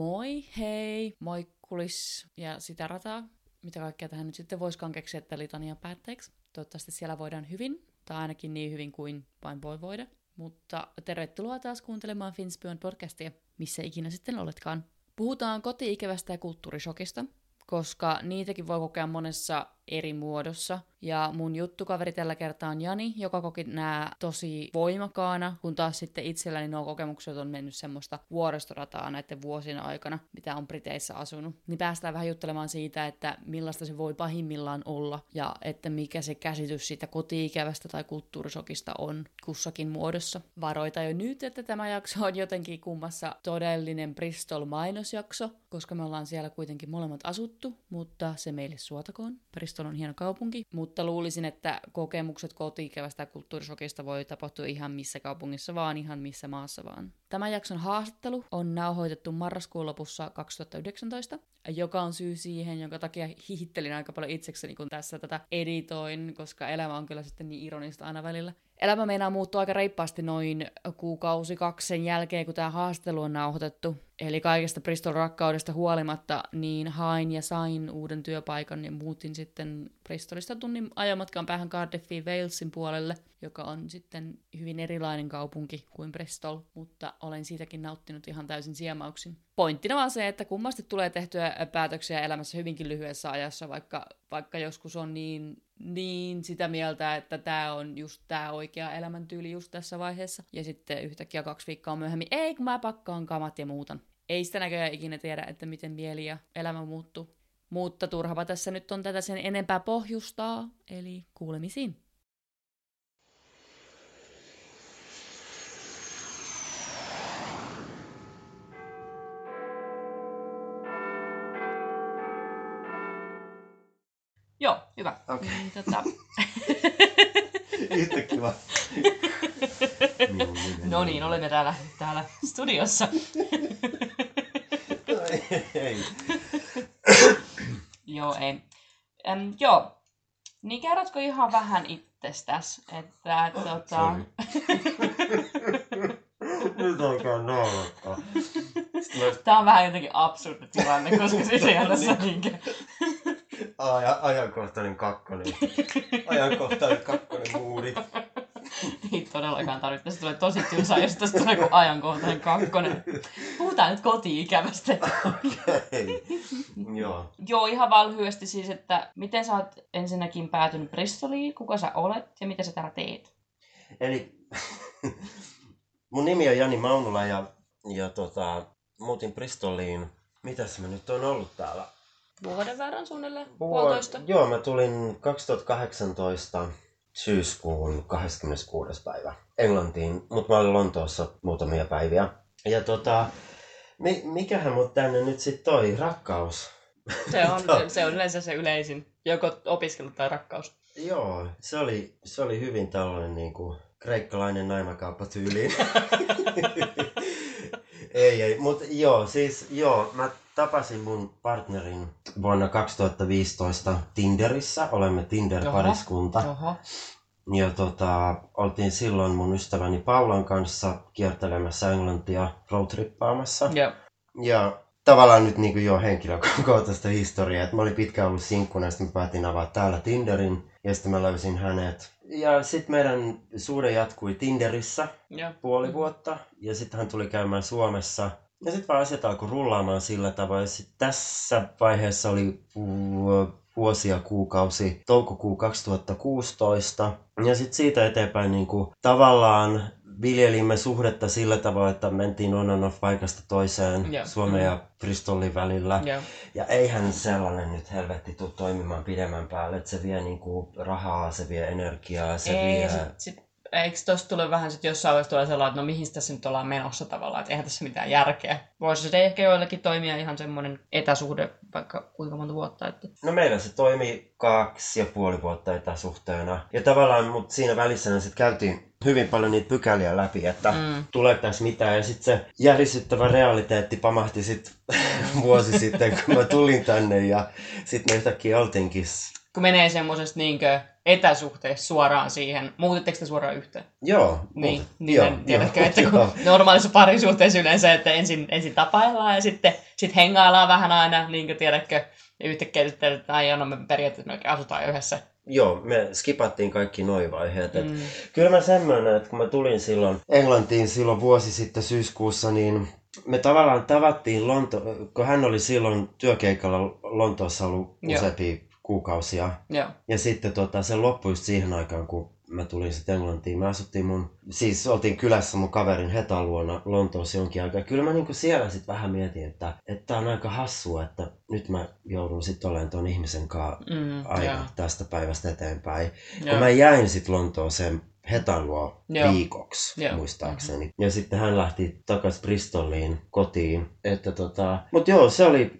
Moi, hei, moikkulis ja sitä rataa. Mitä kaikkea tähän nyt sitten voiskaan keksiä, että litania päätteeksi. Toivottavasti siellä voidaan hyvin, tai ainakin niin hyvin kuin vain voi voida. Mutta tervetuloa taas kuuntelemaan Finspyön podcastia, missä ikinä sitten oletkaan. Puhutaan koti-ikävästä ja kulttuurishokista, koska niitäkin voi kokea monessa eri muodossa. Ja mun juttukaveri tällä kertaa on Jani, joka koki nämä tosi voimakkaana, kun taas sitten itselläni nuo kokemukset on mennyt semmoista vuoristorataa näiden vuosien aikana, mitä on Briteissä asunut. Niin päästään vähän juttelemaan siitä, että millaista se voi pahimmillaan olla ja että mikä se käsitys siitä koti-ikävästä tai kulttuurisokista on kussakin muodossa. Varoita jo nyt, että tämä jakso on jotenkin kummassa todellinen Bristol-mainosjakso, koska me ollaan siellä kuitenkin molemmat asuttu, mutta se meille suotakoon. Bristol Bristol on hieno kaupunki, mutta luulisin, että kokemukset kotiikävästä kulttuurisokista voi tapahtua ihan missä kaupungissa vaan, ihan missä maassa vaan. Tämän jakson haastattelu on nauhoitettu marraskuun lopussa 2019, joka on syy siihen, jonka takia hihittelin aika paljon itsekseni, kun tässä tätä editoin, koska elämä on kyllä sitten niin ironista aina välillä. Elämä meinaa muuttua aika reippaasti noin kuukausi kaksi sen jälkeen, kun tämä haastelu on nauhoitettu. Eli kaikesta Bristol-rakkaudesta huolimatta, niin hain ja sain uuden työpaikan ja muutin sitten Bristolista tunnin ajomatkan päähän Cardiffiin Walesin puolelle, joka on sitten hyvin erilainen kaupunki kuin Bristol, mutta olen siitäkin nauttinut ihan täysin siemauksin. Pointtina vaan se, että kummasti tulee tehtyä päätöksiä elämässä hyvinkin lyhyessä ajassa, vaikka, vaikka joskus on niin niin sitä mieltä, että tämä on just tämä oikea elämäntyyli just tässä vaiheessa. Ja sitten yhtäkkiä kaksi viikkoa myöhemmin, ei kun mä pakkaan kamat ja muutan. Ei sitä näköjään ikinä tiedä, että miten mieli ja elämä muuttuu. Mutta turhapa tässä nyt on tätä sen enempää pohjustaa, eli kuulemisiin. Joo, hyvä. Okei. Okay. Niin, tota... Kiva. No niin, olemme täällä, täällä studiossa. Ei. joo, ei. Äm, joo, niin kerrotko ihan vähän itsestäs, että tota... Nyt alkaa naurattaa. Sitten mä Tää on vähän jotenkin absurdi tilanne, koska siis eihän tässä niinkään... Aja, ajankohtainen kakkonen. Ajankohtainen kakkonen moodi. Ei todellakaan tarvitse. Tästä tulee tosi tylsää, jos tästä tulee joku ajankohtainen kakkonen. Puhutaan nyt koti-ikävästä. Okei. Joo. Joo, ihan vaan lyhyesti siis, että miten sä oot ensinnäkin päätynyt Bristoliin, kuka sä olet ja mitä sä täällä teet? Eli mun nimi on Jani Maunula ja, ja tota, muutin Bristoliin. Mitäs mä nyt on ollut täällä? Vuoden verran suunnilleen, Vuo- puolitoista. Joo, mä tulin 2018 syyskuun 26. päivä Englantiin, mutta mä olin Lontoossa muutamia päiviä. Ja tota, mi- mikähän mut tänne nyt sit toi? Rakkaus. Se on, Joo. se on yleensä se yleisin, joko opiskelu tai rakkaus. Joo, se oli, se oli hyvin tällainen niinku kreikkalainen naimakauppa tyyliin. ei, ei, mutta joo, siis joo, mä tapasin mun partnerin vuonna 2015 Tinderissä. Olemme Tinder-pariskunta. Oho. Ja tota, oltiin silloin mun ystäväni Paulan kanssa kiertelemässä Englantia roadtrippaamassa. Joo. Ja tavallaan nyt niin jo henkilökohtaista historiaa, että mä olin pitkään ollut sinkkuna ja sitten mä päätin avata täällä Tinderin ja sitten mä löysin hänet. Ja sitten meidän suhde jatkui Tinderissä Joo. puoli vuotta ja sitten hän tuli käymään Suomessa. Ja sitten vaan asiat alkoi rullaamaan sillä tavoin. Ja sit tässä vaiheessa oli vu- vuosia kuukausi, toukokuu 2016. Ja sitten siitä eteenpäin niin kuin, tavallaan viljelimme suhdetta sillä tavoin, että mentiin on and off paikasta toiseen Joo. Suomen ja Bristolin välillä. Joo. Ja eihän sellainen nyt helvetti tule toimimaan pidemmän päälle, että se vie niinku rahaa, se vie energiaa, se Ei, vie... sit, sit, eikö tosta tule vähän sit jossain vaiheessa tulee sellainen, että no mihin tässä nyt ollaan menossa tavallaan, että eihän tässä mitään järkeä. Voisi se ehkä joillekin toimia ihan semmoinen etäsuhde vaikka kuinka monta vuotta. Että... No meillä se toimi kaksi ja puoli vuotta etäsuhteena. Ja tavallaan, mutta siinä välissä sitten käytiin hyvin paljon niitä pykäliä läpi, että Mm. tuleeko tässä mitään. Ja sitten se järisyttävä realiteetti pamahti sitten vuosi sitten, kun mä tulin tänne. Ja sitten me yhtäkkiä oltiinkin kun menee semmoisesta niinkö etäsuhteesta suoraan siihen. Muutitteko te suoraan yhteen? Joo. Niin, niin Joo, en, joo, että kun joo. normaalissa parisuhteessa yleensä, että ensin, ensin tapaillaan ja sitten sit hengaillaan vähän aina, niin kuin tiedätkö, yhtäkkiä sitten, että ai, no me periaatteessa me asutaan yhdessä. Joo, me skipattiin kaikki noi vaiheet. Et Mm. Kyllä mä semmoinen, että kun mä tulin silloin Englantiin silloin vuosi sitten syyskuussa, niin me tavallaan tavattiin Lonto, kun hän oli silloin työkeikalla Lontoossa ollut useampia kuukausia. Joo, Ja sitten tota, se loppui just siihen aikaan, kun mä tulin sitten Englantiin. Mä asuttiin mun, siis oltiin kylässä mun kaverin Hetan luona Lontoossa jonkin aikaa. Kyllä mä niinku siellä sitten vähän mietin, että, että on aika hassua, että nyt mä joudun sitten olemaan ton ihmisen kanssa mm, aina joo, tästä päivästä eteenpäin. Kun joo. mä jäin sitten Lontooseen Hetan luo Joo. viikoksi, Joo. muistaakseni. Ja sitten hän lähti takaisin Bristoliin kotiin. Että tota... Mut joo, se oli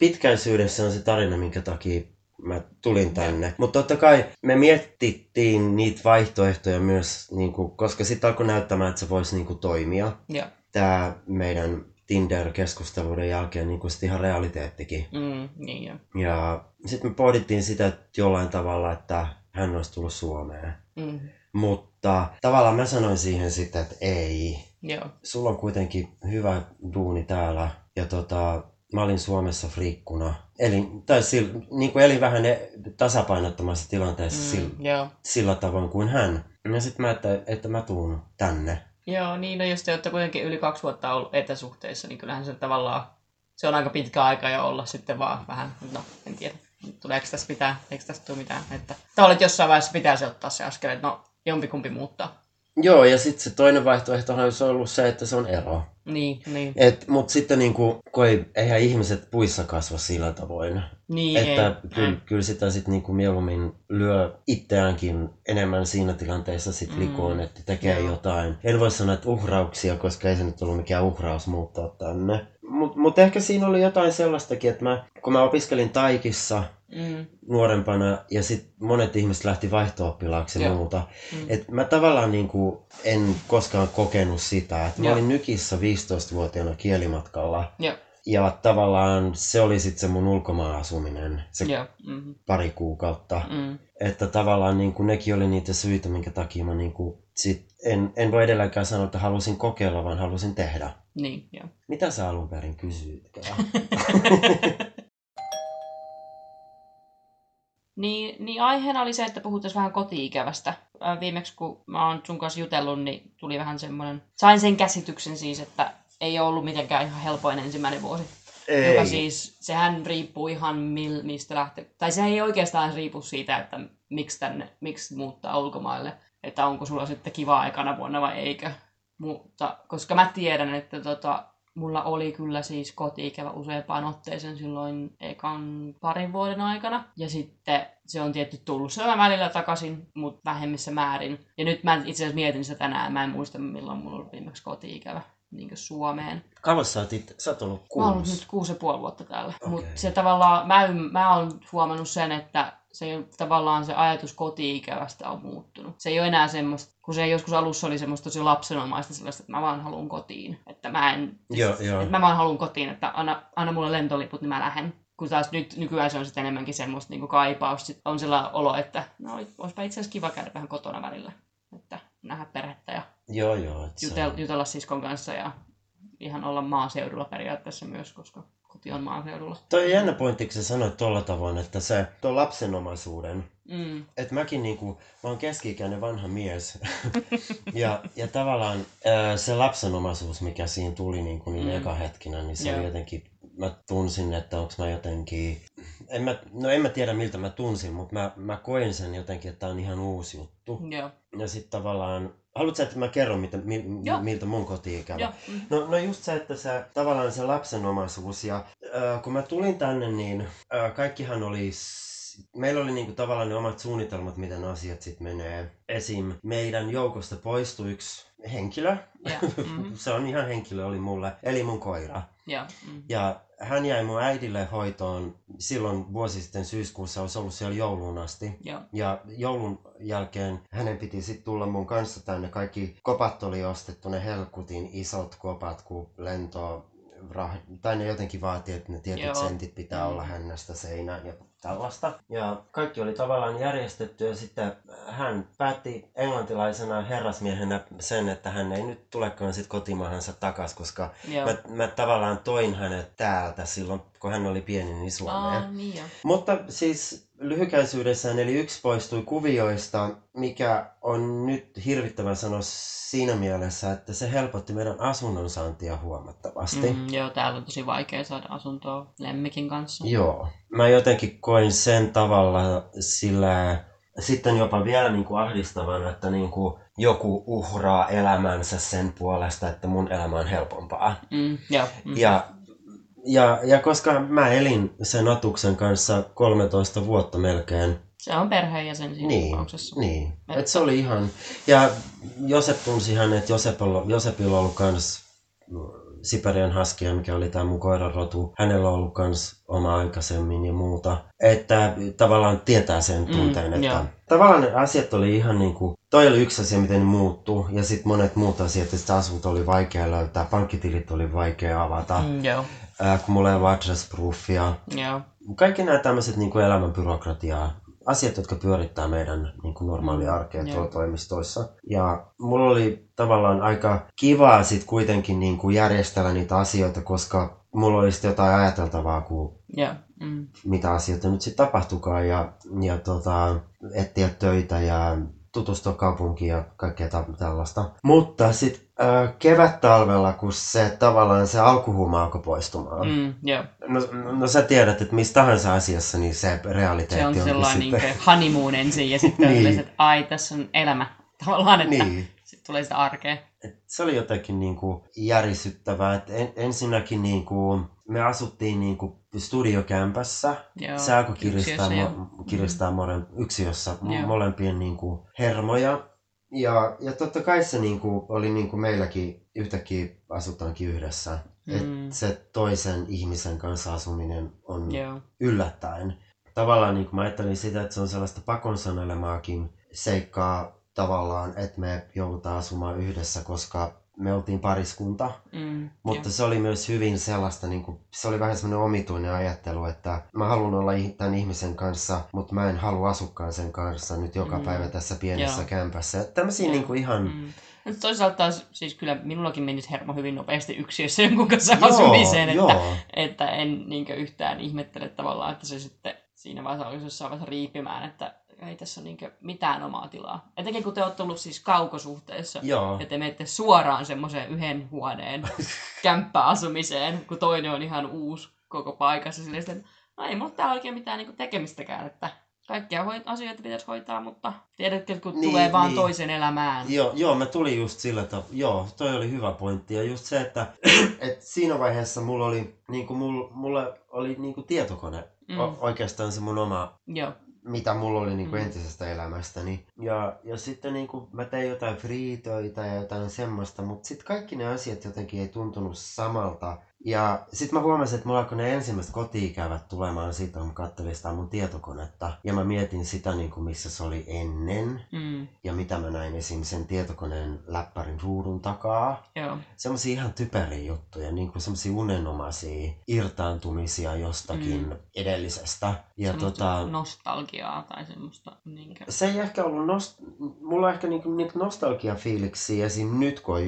pitkäisyydessään se tarina, minkä takia mä tulin tänne. Mutta totta kai me mietittiin niitä vaihtoehtoja myös, niinku, koska sitten alkoi näyttämään, että se voisi niinku, toimia. Joo, Tämä meidän Tinder-keskusteluiden jälkeen niinku, sit ihan realiteettikin. mm, niin joo. Ja sitten me pohdittiin sitä että jollain tavalla, että hän olisi tullut Suomeen. Mm, Mutta tavallaan mä sanoin siihen sitten, että ei. joo, Sulla on kuitenkin hyvä duuni täällä. Ja tota, mä olin Suomessa friikkuna. Elin, tai sil, niin kuin elin vähän tasapainottomassa tilanteessa mm. sillä, joo. sillä tavoin kuin hän. Ja sitten mä, että, että mä tuun tänne. Joo, niin no jos te olette kuitenkin yli kaksi vuotta ollut etäsuhteissa, niin kyllähän se tavallaan, se on aika pitkä aika jo olla sitten vaan vähän, no en tiedä, tuleeko tässä mitään, eikö tästä tule mitään, että tavallaan jossain vaiheessa pitäisi ottaa se askel, että no jompikumpi muuttaa. Joo, ja sitten se toinen vaihtoehto olisi ollut se, että se on ero. Niin, niin, Et, mut sitten niinku, kun ei, eihän ihmiset puissa kasva sillä tavoin. niin että kyllä, kyllä sitä sitten niinku mieluummin lyö itseäänkin enemmän siinä tilanteessa sit Mm. likoon, että tekee Joo. jotain. En voi sanoa, että uhrauksia, koska ei se nyt ollut mikään uhraus muuttaa tänne. Mutta mut ehkä siinä oli jotain sellaistakin, että mä, kun mä opiskelin Taikissa Mm, nuorempana ja sitten monet ihmiset lähti vaihto-oppilaaksi ja muuta. mm, Et mä tavallaan niinku en koskaan kokenut sitä, että mä olin Nykissä 15-vuotiaana kielimatkalla. joo, Ja tavallaan se oli sitten se mun ulkomaan asuminen, se joo, mm, pari kuukautta. mm, Että tavallaan niin kuin nekin oli niitä syitä, minkä takia mä niin kuin sit en, en voi edelläkään sanoa, että halusin kokeilla, vaan halusin tehdä. Niin, joo. Mitä sä alun perin kysyitkään? Niin, niin aiheena oli se, että puhutaan vähän koti-ikävästä. Viimeksi kun mä oon sun kanssa jutellut, niin tuli vähän semmoinen... Sain sen käsityksen siis, että ei ole ollut mitenkään ihan helpoin ensimmäinen vuosi. Joka siis, sehän riippuu ihan mil, mistä lähtee. Tai se ei oikeastaan riipu siitä, että miksi, tänne, miksi muuttaa ulkomaille. Että onko sulla sitten kiva aikana vuonna vai eikö. Mutta koska mä tiedän, että tota, mulla oli kyllä siis koti-ikävä useampaan otteeseen silloin ekan parin vuoden aikana. Ja sitten se on tietty tullut se välillä takaisin, mutta vähemmissä määrin. Ja nyt mä itse asiassa mietin sitä tänään. Mä en muista milloin mulla oli viimeksi koti-ikävä niin Suomeen. Kauan sä oot, itse- sä oot ollut Mä oon ollut kuusi. nyt kuusi ja puoli vuotta täällä. Okei. Mutta se tavallaan, mä, mä oon huomannut sen, että se tavallaan se ajatus koti-ikävästä on muuttunut. Se ei ole enää semmoista, kun se joskus alussa oli semmoista tosi lapsenomaista sellaista, että mä vaan haluan kotiin. Että mä en, Joo, joo. että mä vaan haluan kotiin, että anna, anna mulle lentoliput, niin mä lähden. Kun taas nyt nykyään se on sitten enemmänkin semmoista niin kaipausta. Sit on sellainen olo, että no olisipa itse asiassa kiva käydä vähän kotona välillä. Että nähdä perhettä ja Joo, joo. Et se jutel, on- jutella siskon kanssa ja ihan olla maaseudulla periaatteessa myös, koska koti on maaseudulla. Toi on jännä pointti, kun sä sanoit tuolla tavoin, että se tuo lapsenomaisuuden, Mm, että mäkin niinku, mä oon keski-ikäinen vanha mies. ja, ja tavallaan ää, se lapsenomaisuus, mikä siinä tuli niinku niin Mm. eka hetkinä, niin se Joo. oli jotenkin, mä tunsin, että onks mä jotenkin, en mä, no en mä tiedä miltä mä tunsin, mutta mä, mä koin sen jotenkin, että tää on ihan uusi juttu. joo, Ja sitten tavallaan, haluatko että mä kerron, mitä, mi, Joo. miltä mun koti-ikävä? joo, mm, No, no just se, että se tavallaan se lapsenomaisuus ja äh, kun mä tulin tänne, niin äh, kaikkihan oli, meillä oli niinku tavallaan ne omat suunnitelmat, miten asiat sitten menee. Esim. meidän joukosta poistui yksi henkilö, joo, mm, se on ihan henkilö oli mulle, eli mun koira. Joo, mm, Ja hän jäi mun äidille hoitoon silloin vuosi sitten syyskuussa, olisi ollut siellä jouluun asti. joo, Ja joulun jälkeen hänen piti sitten tulla mun kanssa tänne. Kaikki kopat oli ostettu, ne helkutin isot kopat, kun lento rah- tai ne jotenkin vaatii, että ne tietyt Joo. sentit pitää Mm. olla hännästä seinään ja tällaista. Ja kaikki oli tavallaan järjestetty ja sitten hän päätti englantilaisena herrasmiehenä sen, että hän ei nyt tulekaan sitten kotimaahansa takaisin, koska Joo. mä, mä tavallaan toin hänet täältä silloin, kun hän oli pieni, niin Suomeen. Aa, niin joo. Mutta siis lyhykäisyydessään, eli yksi poistui kuvioista, mikä on nyt hirvittävän sanoa siinä mielessä, että se helpotti meidän asunnon saantia huomattavasti. Mm, joo, täällä on tosi vaikea saada asuntoa lemmikin kanssa. Joo. Mä jotenkin koin sen tavalla sillä sitten jopa vielä niin kuin ahdistavana, että niin kuin joku uhraa elämänsä sen puolesta, että mun elämä on helpompaa. Mm, joo. Mm. Ja, ja, ja koska mä elin sen Atuksen kanssa 13 vuotta melkein, Se on perheenjäsen siinä niin, tapauksessa. niin. Että- Et se oli ihan... Ja Josep tunsi hänet, Josepilla, Josepilla on ollut kans Siberian Husky, mikä oli tämä mun koiran rotu. Hänellä on ollut kans oma aikaisemmin ja muuta. Että tavallaan tietää sen Mm, tunteen, että joo. tavallaan ne asiat oli ihan niinku, toi oli yksi asia, miten ne muuttuu. Ja sitten monet muut asiat, että asunto oli vaikea löytää, pankkitilit oli vaikea avata, mm. Mm, joo. äh, kun mulla ei ole address proofia. Joo. Kaikki nämä tämmöiset niin kuin elämän byrokratiaa, asiat, jotka pyörittää meidän niin kuin normaalia arkea Joo. tuolla toimistoissa. Ja mulla oli tavallaan aika kivaa sitten kuitenkin niin kuin järjestellä niitä asioita, koska mulla oli sitten jotain ajateltavaa, kun Joo. Mm. mitä asioita nyt sitten tapahtukaan ja, ja tota, etsiä töitä ja tutustua kaupunkiin ja kaikkea ta- tällaista. Mutta sitten äh, kevät-talvella, kun se tavallaan se alkuhuuma alkoi poistumaan, Mm, joo. No, no sä tiedät, että missä tahansa asiassa niin se realiteetti Se on sellainen sitten... niin honeymoon ensin ja sitten Niin. niin. että ai tässä on elämä. Tavallaan, että Niin. sitten tulee sitä arkea. Et se oli jotenkin niin kuin järisyttävää. Et en, ensinnäkin niin kuin, me asuttiin niin kuin studiokämpässä. Joo. Kiristää, mo, kiristää moren, yksiössä Joo. molempien niin kuin hermoja. Ja, ja totta kai se niin kuin, oli niin kuin meilläkin yhtäkkiä asutaankin yhdessä. Mm. Et se toisen ihmisen kanssa asuminen on Joo. yllättäen. Tavallaan niin mä ajattelin sitä, että se on sellaista pakon sanelemaakin seikkaa tavallaan, että me joudutaan asumaan yhdessä, koska me oltiin pariskunta. Mm, Mutta joo. se oli myös hyvin sellaista, niin kuin, se oli vähän semmoinen omituinen ajattelu, että mä haluan olla tämän ihmisen kanssa, mutta mä en halua asukkaan sen kanssa nyt joka Mm. päivä tässä pienessä Joo. kämpässä. Että Tämmöisiä niin kuin ihan... Mm. Mutta toisaalta taas, siis kyllä minullakin menisi hermo hyvin nopeasti yksiössä jonkun kanssa Joo, asumiseen, että, joo. että en niinkö yhtään ihmettele tavallaan, että se sitten siinä vaiheessa olisi jossain vaiheessa riipimään, että ei tässä ole niinkö mitään omaa tilaa. Etenkin kun te olette ollut siis kaukosuhteessa, Joo. ja te menette suoraan semmoiseen yhden huoneen kämppäasumiseen, kun toinen on ihan uusi koko paikassa. Silleen, että no ei mulla täällä oikein mitään niinku tekemistäkään, että kaikkia hoit- asioita pitäisi hoitaa, mutta tiedätkö, kun Niin, niin, tulee vaan niin. niin. toisen elämään. Joo, joo, mä tulin just sillä tavalla. Joo, toi oli hyvä pointti. Ja just se, että et siinä vaiheessa mulla oli, niinku, mulla, mulla oli niinku tietokone. Mm. Mm. O- oikeastaan se mun oma, Joo. Mitä mulla oli niinku Mm. entisestä elämästäni. Ja, ja sitten niinku, mä tein jotain friitöitä ja jotain semmoista, mutta sitten kaikki ne asiat jotenkin ei tuntunut samalta. Ja sitten mä huomasin, että mulla alkoi ne ensimmäiset kotiikävät tulemaan siitä, kun mä katselin sitä mun tietokonetta. Ja mä mietin sitä, niinku, missä se oli ennen Mm. ja mitä mä näin esim. sen tietokoneen läppärin ruudun takaa. Joo. Semmoisia ihan typeriä juttuja, niin kuin semmoisia unenomaisia irtaantumisia jostakin Mm. edellisestä. Ja Semmoista tota, nostalgiaa tai semmoista. Niinkö... se ei ehkä ollut, nost... mulla on ehkä niinku, niinku nostalgiafiiliksiä esim. nyt, kun on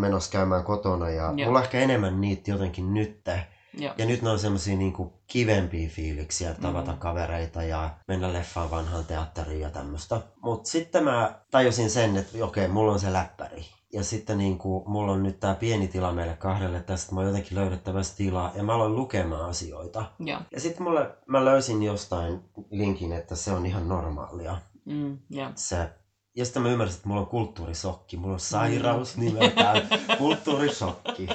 menossa käymään kotona ja Joo. mulla on ehkä enemmän niitä jotenkin nytte. Joo. Ja nyt ne on semmosia niinku kivempiä fiiliksiä, tavata Mm. kavereita ja mennä leffaan vanhaan teatteriin ja tämmöistä. Mut sitten mä tajusin sen, että okei, mulla on se läppäri. Ja sitten niinku, mulla on nyt tää pieni tila meille kahdelle, tästä mä oon jotenkin löydettävä tilaa ja mä aloin lukemaan asioita. Joo. Ja sitten mulle, mä löysin jostain linkin, että se on ihan normaalia. Mm. Joo. Se. Ja sitten mä ymmärsin, että mulla on kulttuurisokki. Mulla on sairaus nimeltään kulttuurisokki.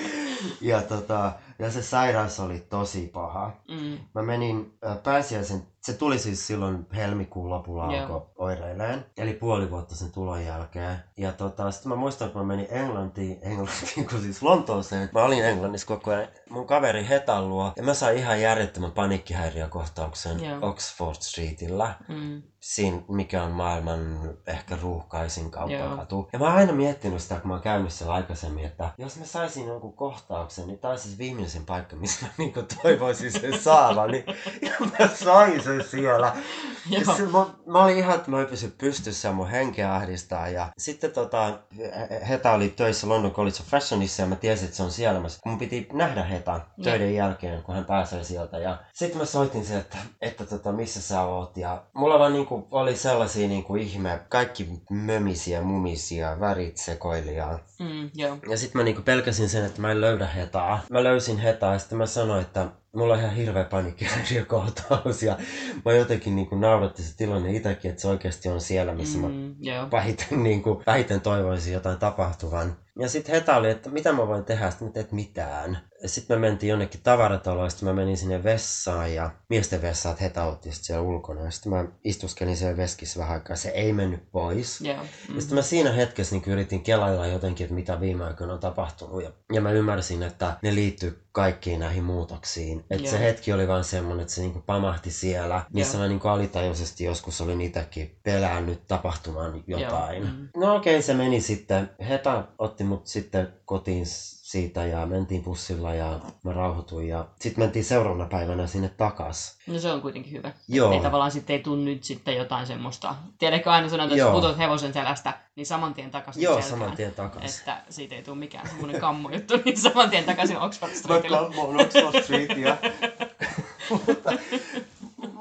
ja tota, Ja se sairaus oli tosi paha. Mm. Mä menin pääsiäisen, se tuli siis silloin helmikuun lopulla Joo. alkoi oireileen, eli puoli vuotta sen tulon jälkeen. Ja tota, sitten mä muistan, että mä menin Englantiin, Englantiin kun siis Lontooseen. Mä olin Englannissa koko ajan mun kaveri Hetan luo, ja mä sain ihan järjettömän paniikkihäiriökohtauksen Joo. Oxford Streetillä. Mm. Siinä, mikä on maailman ehkä ruuhkaisin kauppakatu. Joo. Ja mä oon aina miettinyt sitä, kun mä oon käynyt siellä aikaisemmin, että jos mä saisin jonkun kohtauksen, niin olisi siis viimeisen paikka, missä mä niinku toivoisin sen saavani. Ja mä sain sen siellä. Ja se, mä, mä olin ihan, että mä en pysy pystyssä ja mun henkeä ahdistaa. Ja sitten tota, He- Heta oli töissä London College of Fashionissa ja mä tiesin, että se on siellä. Mä, mun piti nähdä Heta töiden jälkeen, kun hän pääsee sieltä. Ja sitten mä soitin se, että, että tota, missä sä oot. Ja mulla vaan niinku oli sellaisia niinku ihme, kaikki mömisiä, mumisia, värit sekoili ja Mm. Joo. ja sitten mä niinku pelkäsin sen, että mä en löydä hetaa. Mä löysin hetaa ja sitten mä sanoin, että mulla on ihan hirveä paniikkihäiriökohtaus. Ja mä jotenkin niinku nauratti se tilanne itsekin, että se oikeasti on siellä, missä mä Mm. Joo. vähiten, niinku, vähiten toivoisin jotain tapahtuvan. Ja sitten Heta oli, että mitä mä voin tehdä, sitten mä teet mitään. Sitten me mentiin jonnekin tavarataloon, sitten mä menin sinne vessaan ja miesten vessaan, että Heta otti sit siellä ulkona. Sitten mä istuskelin siellä veskissä vähän aikaa, se ei mennyt pois. Joo. Ja sitten mä siinä hetkessä niin yritin kelailla jotenkin, että mitä viime aikoina on tapahtunut. Ja, ja mä ymmärsin, että ne liittyy kaikkiin näihin muutoksiin. Että se Joo. hetki oli vaan semmoinen, että se niin pamahti siellä, missä Joo. mä niin alitajuisesti joskus olin itsekin pelännyt tapahtumaan jotain. Mm. No okei, okay, se meni sitten. Heta otti mut sitten kotiin siitä ja mentiin bussilla ja mä rauhoituin. Ja sitten mentiin seuraavana päivänä sinne takas. No se on kuitenkin hyvä. Joo. Ei tavallaan sitten ei tule nyt sitten jotain semmoista. Tiedätkö aina sanotaan, että jos putot hevosen selästä, niin saman tien takaisin Joo, selkään. saman tien takas. Että siitä ei tule mikään semmoinen kammo juttu, niin saman tien takaisin Oxford Streetille. Vaikka on Oxford Streetia. mutta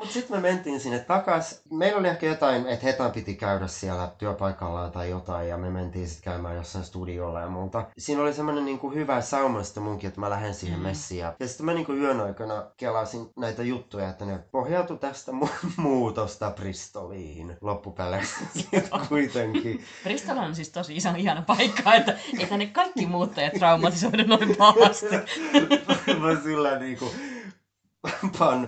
mutta sitten me mentiin sinne takas. Meillä oli ehkä jotain, että Hetan piti käydä siellä työpaikallaan tai jotain, ja me mentiin sitten käymään jossain studiolla ja muuta. Siinä oli semmoinen niinku hyvä sauma sitten munkin, että mä lähden siihen Mm. messiin. Ja, sitten mä niinku yön aikana kelasin näitä juttuja, että ne pohjautu tästä mu- muutosta Bristoliin loppupeleissä kuitenkin. Bristol on siis tosi iso ihana paikka, että ei tänne kaikki muuttajat traumatisoidu noin pahasti. mä sillä niinku pan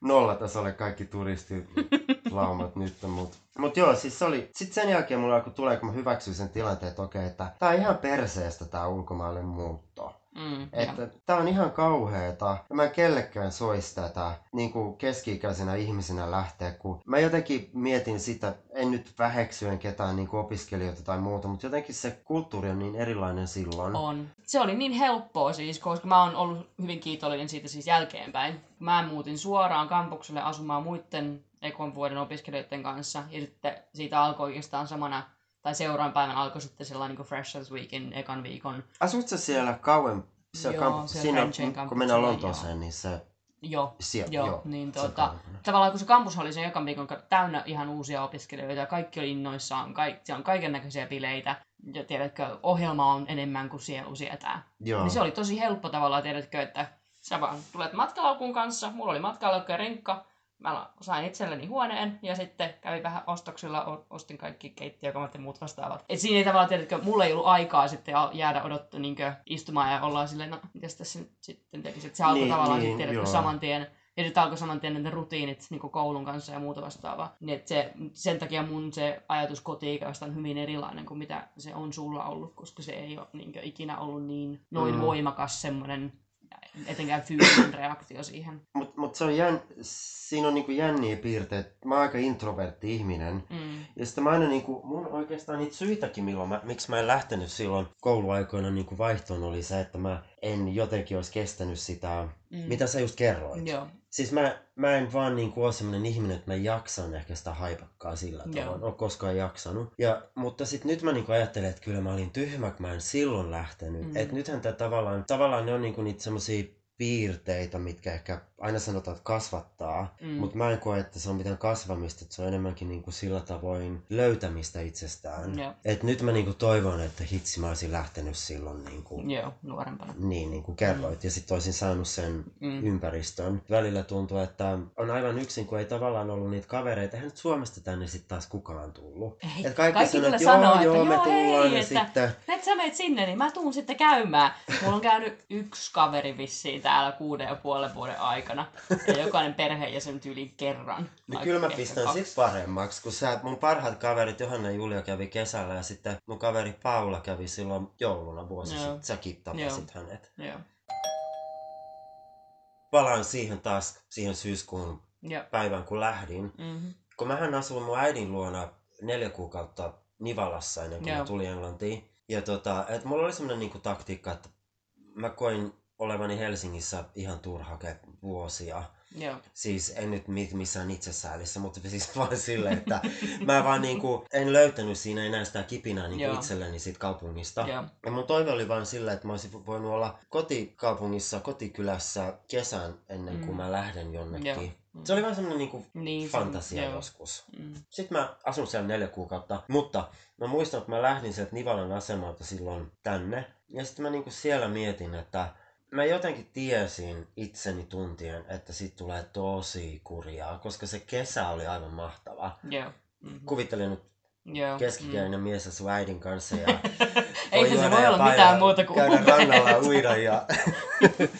nollatasolle kaikki turistilaumat nyt, mut, mut joo, siis se oli, sit sen jälkeen mulla alkoi tulee, kun mä hyväksyin sen tilanteen, että okei, että tää on ihan perseestä tää ulkomaille muutto. Mm, Että tää on ihan kauheeta. Ja mä en kellekään sois tätä niin kuin keski-ikäisenä ihmisenä lähteä, kun mä jotenkin mietin sitä, en nyt väheksyen ketään niin kuin opiskelijoita tai muuta, mutta jotenkin se kulttuuri on niin erilainen silloin. On. Se oli niin helppoa siis, koska mä oon ollut hyvin kiitollinen siitä siis jälkeenpäin. Mä muutin suoraan kampukselle asumaan muiden ekon vuoden opiskelijoiden kanssa. Ja sitten siitä alkoi oikeastaan samana, tai seuraavan päivän alkoi sitten sellainen niin Freshers Weekin ekan viikon. Asutko sä siellä kauan? Se Joo, kamp- siellä siinä, kun mennään. Lontooseen, niin se Joo, siellä, Joo, joo, niin tuota, tavallaan kun se kampus oli sen ekan viikon ka- täynnä ihan uusia opiskelijoita ja kaikki oli innoissaan, kaik, siellä on kaiken näköisiä bileitä ja tiedätkö, ohjelma on enemmän kuin sielu sietää. Joo. Niin se oli tosi helppo tavallaan, tiedätkö, että sä vaan tulet matkalaukun kanssa, mulla oli matkalaukku ja rinkka, mä sain itselleni huoneen ja sitten kävin vähän ostoksilla, ostin kaikki keittiökamat ja muut vastaavat. Et siinä ei tavallaan, tiedätkö, mulla ei ollut aikaa sitten jäädä odottaa niinkö, istumaan ja ollaan silleen, no mitäs tässä nyt sitten tekisi. Et se alkoi Niin, tavallaan niin, sitten, tiedätkö, saman tien ja sitten alkoi saman tien ne rutiinit niin koulun kanssa ja muuta vastaavaa. Niin se, sen takia mun se ajatus koti-ikävästä on hyvin erilainen kuin mitä se on sulla ollut, koska se ei ole niin ikinä ollut niin noin mm. voimakas semmoinen etenkään fyysinen reaktio siihen. Mutta mut se on jän, siinä on niinku jänniä piirteitä. Mä oon aika introvertti ihminen. Mm. Ja sitten mä aina niinku, mun oikeastaan niitä syitäkin, milloin mä, miksi mä en lähtenyt silloin kouluaikoina niinku vaihtoon, oli se, että mä en jotenkin olisi kestänyt sitä, Mm. mitä sä just kerroit. Joo. Siis mä, mä en vaan niinku ole semmonen ihminen, että mä jaksan ehkä sitä haipakkaa sillä Joo. tavalla. En ole koskaan jaksanut. Ja, mutta sitten nyt mä niinku ajattelen, että kyllä mä olin tyhmä, kun mä en silloin lähtenyt. Mm. Että nythän tää tavallaan, tavallaan ne on niinku niitä semmosia piirteitä, mitkä ehkä aina sanotaan, että kasvattaa, Mm. mm. mutta mä en koe, että se on mitään kasvamista, että se on enemmänkin niin kuin sillä tavoin löytämistä itsestään. Joo. Et nyt mä niin kuin toivon, että hitsi mä olisin lähtenyt silloin niin kuin, Joo, nuorempana. niin, niin kuin kerroit, ja sitten olisin saanut sen Mm. ympäristön. Välillä tuntuu, että on aivan yksin, kun ei tavallaan ollut niitä kavereita. Eihän nyt Suomesta tänne sitten taas kukaan tullut. Ei, Et kaikki, kaikki sanoo, että joo, sanoo, että joo, me joo, tullaan, hei, ja että- sitten... Et sä meet sinne, niin mä tuun sitten käymään. Mulla on käynyt yksi kaveri vissiin täällä kuuden ja puolen vuoden aikana. Ja jokainen perheenjäsen yli kerran. Tai kyllä mä pistän kaksi. sit paremmaksi, kun sä, mun parhaat kaverit Johanna ja Julia kävi kesällä ja sitten mun kaveri Paula kävi silloin jouluna vuosi Joo. sitten. Säkin tapasit Joo. hänet. Joo. Palaan siihen taas, siihen syyskuun Joo. päivän kun lähdin. Mm-hmm. Kun mähän asuin mun äidin luona neljä kuukautta Nivalassa ennen kuin Joo. mä tulin Englantiin. Ja tota, et mulla oli semmonen niinku taktiikka, että mä koin olevani Helsingissä ihan turhake vuosia. Joo. Siis en nyt mi- missään itsesäälissä, mutta siis vaan silleen, että mä vaan niinku en löytänyt siinä enää sitä kipinää niinku Joo. itselleni siitä kaupungista. Joo. Ja mun toive oli vaan sillä, että mä olisin voinut olla kotikaupungissa, kotikylässä kesän ennen kuin Mm. mä lähden jonnekin. Joo. Se oli vaan semmonen niinku Niin, fantasia joo. joskus. Mm. Sitten mä asun siellä neljä kuukautta, mutta mä muistan, että mä lähdin sieltä Nivalan asemalta silloin tänne. Ja sitten mä niinku siellä mietin, että mä jotenkin tiesin itseni tuntien, että siitä tulee tosi kurjaa, koska se kesä oli aivan mahtava. Joo. Mm. Kuvittelin nyt Joo. keskikäinen mies asuu äidin kanssa ja Mm. Eihän se juoda voi olla mitään muuta kuin Käydä rannalla uida ja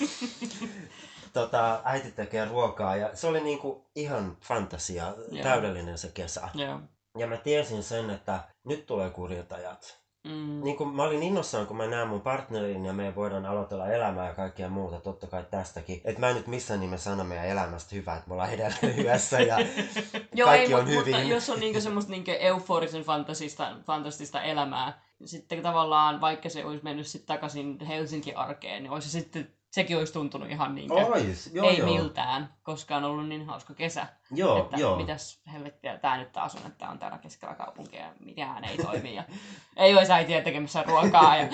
tota, äiti tekee ruokaa ja se oli niinku ihan fantasia, Joo. täydellinen se kesä. Joo. Ja mä tiesin sen, että nyt tulee kurjat ajat. Mm. Niin kun mä olin innossaan, kun mä näen mun partnerin ja me voidaan aloitella elämää ja kaikkea muuta, totta kai tästäkin. Että mä en nyt missään nimessä sano meidän elämästä hyvää, että me ollaan edelleen hyvässä ja Joo, kaikki ei, on mut, hyvin. mutta jos on niinku semmoista niinku euforisen fantasista, fantastista elämää, sitten tavallaan vaikka se olisi mennyt sitten takaisin Helsinki-arkeen, niin olisi sitten, sekin olisi tuntunut ihan niin Ois, joo, ei joo. miltään, koska on ollut niin hauska kesä. Joo, että joo. mitäs helvettiä tää nyt taas on, että on täällä keskellä kaupunkia ja mitään ei toimi ja ei olisi äitiä tekemässä ruokaa ja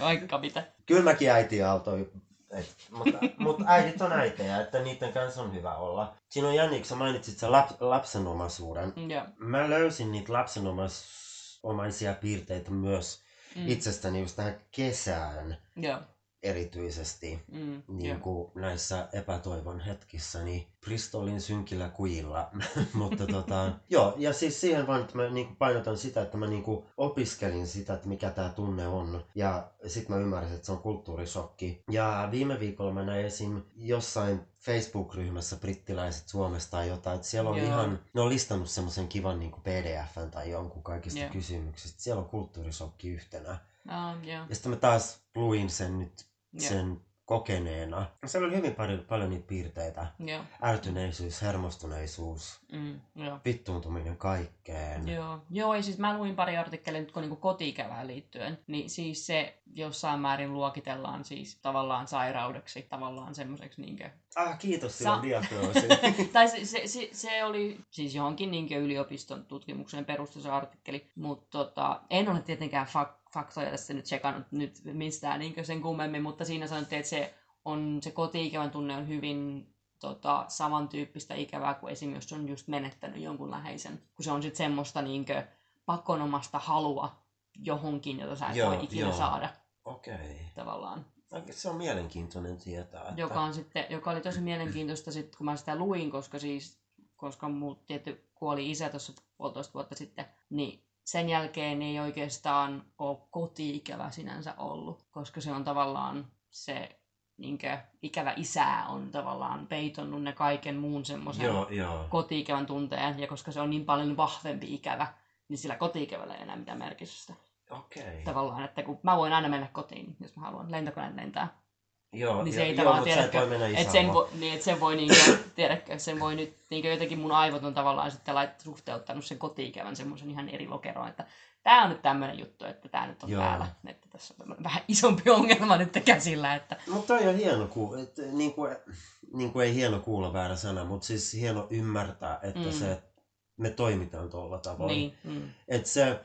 vaikka mitä. Kyllä mäkin äiti autoi. Et, mutta, mutta äidit on äitejä, että niiden kanssa on hyvä olla. Siinä on jänni, kun sä mainitsit sen lap, lapsenomaisuuden. Joo. Mä löysin niitä lapsenomaisia piirteitä myös Mm. itsestäni just tähän kesään Joo. Erityisesti. Mm. niin Joo. kuin näissä epätoivon hetkissä, niin Bristolin synkillä kujilla. Mutta tota, joo, ja siis siihen vaan, että mä niin kuin painotan sitä, että mä niin kuin opiskelin sitä, että mikä tämä tunne on. Ja sitten mä ymmärsin, että se on kulttuurisokki. Ja viime viikolla mä näin esim. jossain Facebook-ryhmässä brittiläiset Suomesta tai jotain, että siellä on Joo. ihan, ne on listannut semmoisen kivan niin kuin PDFn tai jonkun kaikista Joo. kysymyksistä. Siellä on kulttuurisokki yhtenä. Ah, joo. Ja sitten mä taas luin sen nyt Joo. sen kokeneena. Siellä oli hyvin paljon, paljon niitä piirteitä. Joo. Ärtyneisyys, hermostuneisuus, Mm. Joo. vittuuntuminen kaikkeen. Joo, joo ja siis mä luin pari artikkelia nyt kun niinku kotiikävään liittyen, niin siis se jossain määrin luokitellaan siis tavallaan sairaudeksi, tavallaan semmoiseksi niinkö... Ah, kiitos Sa- sinun diagnoosi. tai se, se, se, se, oli siis johonkin niinkö yliopiston tutkimukseen perustu se artikkeli, mutta tota, en ole tietenkään fak- faktoja tässä nyt tsekannut nyt mistään niinkö sen kummemmin, mutta siinä sanottiin, että se, on, se koti-ikävän tunne on hyvin tota, samantyyppistä ikävää kuin esimerkiksi jos on just menettänyt jonkun läheisen. Kun se on sitten semmoista niinkö pakonomasta halua johonkin, jota sä et Joo, voi ikinä joo. saada Okei. tavallaan. Okay. Se on mielenkiintoinen tietää. Että... Joka, on sitten, joka oli tosi mielenkiintoista sit, kun mä sitä luin, koska siis, koska mut tietty kuoli isä tuossa puolitoista vuotta sitten, niin sen jälkeen ei oikeastaan ole koti-ikävä sinänsä ollut, koska se on tavallaan se niinkö, ikävä isää on tavallaan peitonnut ne kaiken muun semmoisen koti-ikävän tunteen, ja koska se on niin paljon vahvempi ikävä, niin sillä koti-ikävällä ei enää mitään merkitystä. Okei. Tavallaan, että kun mä voin aina mennä kotiin, jos mä haluan lentokone lentää. Joo, Niin se jo- ei joo, tavallaan et tiedäkö, Et sen, vo, niin, et sen voi niinku, tiedätkö, sen voi nyt niinku jotenkin mun aivot on tavallaan sitten lait, suhteuttanut sen koti-ikävän semmoisen ihan eri lokeroon, että tämä on nyt tämmöinen juttu, että tämä nyt on Joo. täällä, että tässä on vähän isompi ongelma nyt käsillä, että Mutta toi on hieno kuulla, että niin kuin, niin kuin ei hieno kuulla väärä sana, mutta siis hieno ymmärtää, että Mm. mm. se, me toimitaan tuolla tavoin. niin, mm, Et se,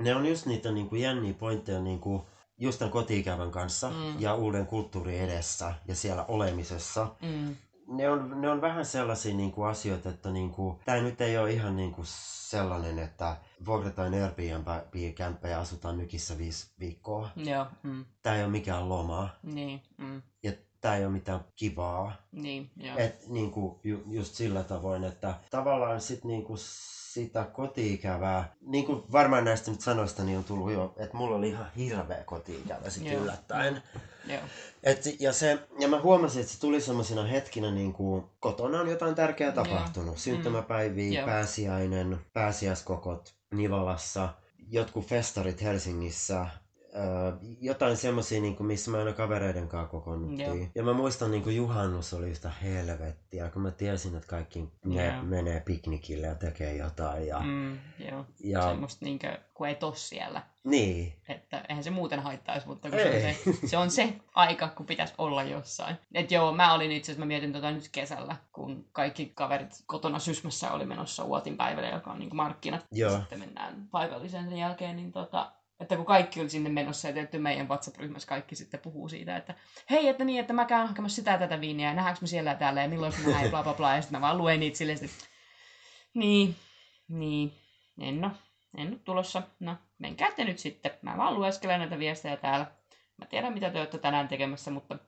ne on just niitä niin kuin jänniä pointteja niin kuin just tämän koti kanssa Mm. ja uuden kulttuurin edessä ja siellä olemisessa. mm, ne on, ne on vähän sellaisia niin kuin asioita, että niin kuin, tämä nyt ei ole ihan niin kuin sellainen, että vuokrataan Airbnb-kämppä ja asutaan nykissä viisi viikkoa. Joo. Mm. Tämä ei ole mikään loma. Niin. Mm. Ja tämä ei ole mitään kivaa. Niin, joo. Et, niin kuin, ju, just sillä tavoin, että tavallaan sit niin kuin sitä kotiikävää, niin kuin varmaan näistä nyt sanoista niin on tullut jo, että mulla oli ihan hirveä kotiikävä sitten Joo. yllättäen. Joo. Et, ja, se, ja mä huomasin, että se tuli semmoisina hetkinä, niin kuin kotona on jotain tärkeää Joo. tapahtunut. Syntymäpäiviä, Joo. pääsiäinen, pääsiäiskokot Nivalassa, jotkut festarit Helsingissä, Öö, jotain semmoisia, niin kuin, missä mä aina kavereiden kanssa kokoonnuttiin. Joo. Ja mä muistan, niin kuin juhannus oli yhtä helvettiä, kun mä tiesin, että kaikki ne Joo. menee piknikille ja tekee jotain. Ja, Mm, joo. ja Semmosta niinkö, kun ei tos siellä. niin, Että eihän se muuten haittaisi, mutta kun se, on se, se on se aika, kun pitäisi olla jossain. Et joo, mä olin itse asiassa, mä mietin tota nyt kesällä, kun kaikki kaverit kotona Sysmässä oli menossa Uotin päivälle, joka on niin markkinat. Joo. Sitten mennään paikalliseen sen jälkeen, niin tota, että kun kaikki oli sinne menossa ja tietty meidän WhatsApp-ryhmässä kaikki sitten puhuu siitä, että hei, että niin, että mä käyn hakemassa sitä tätä viiniä ja nähdäänkö me siellä ja täällä ja milloin nähdään ja bla bla bla. Ja sitten mä vaan luen niitä silleen, että niin, niin, en oo, en oo tulossa. No, menkää te nyt sitten. Mä vaan lueskelen näitä viestejä täällä. Mä tiedän, mitä te olette tänään tekemässä, mutta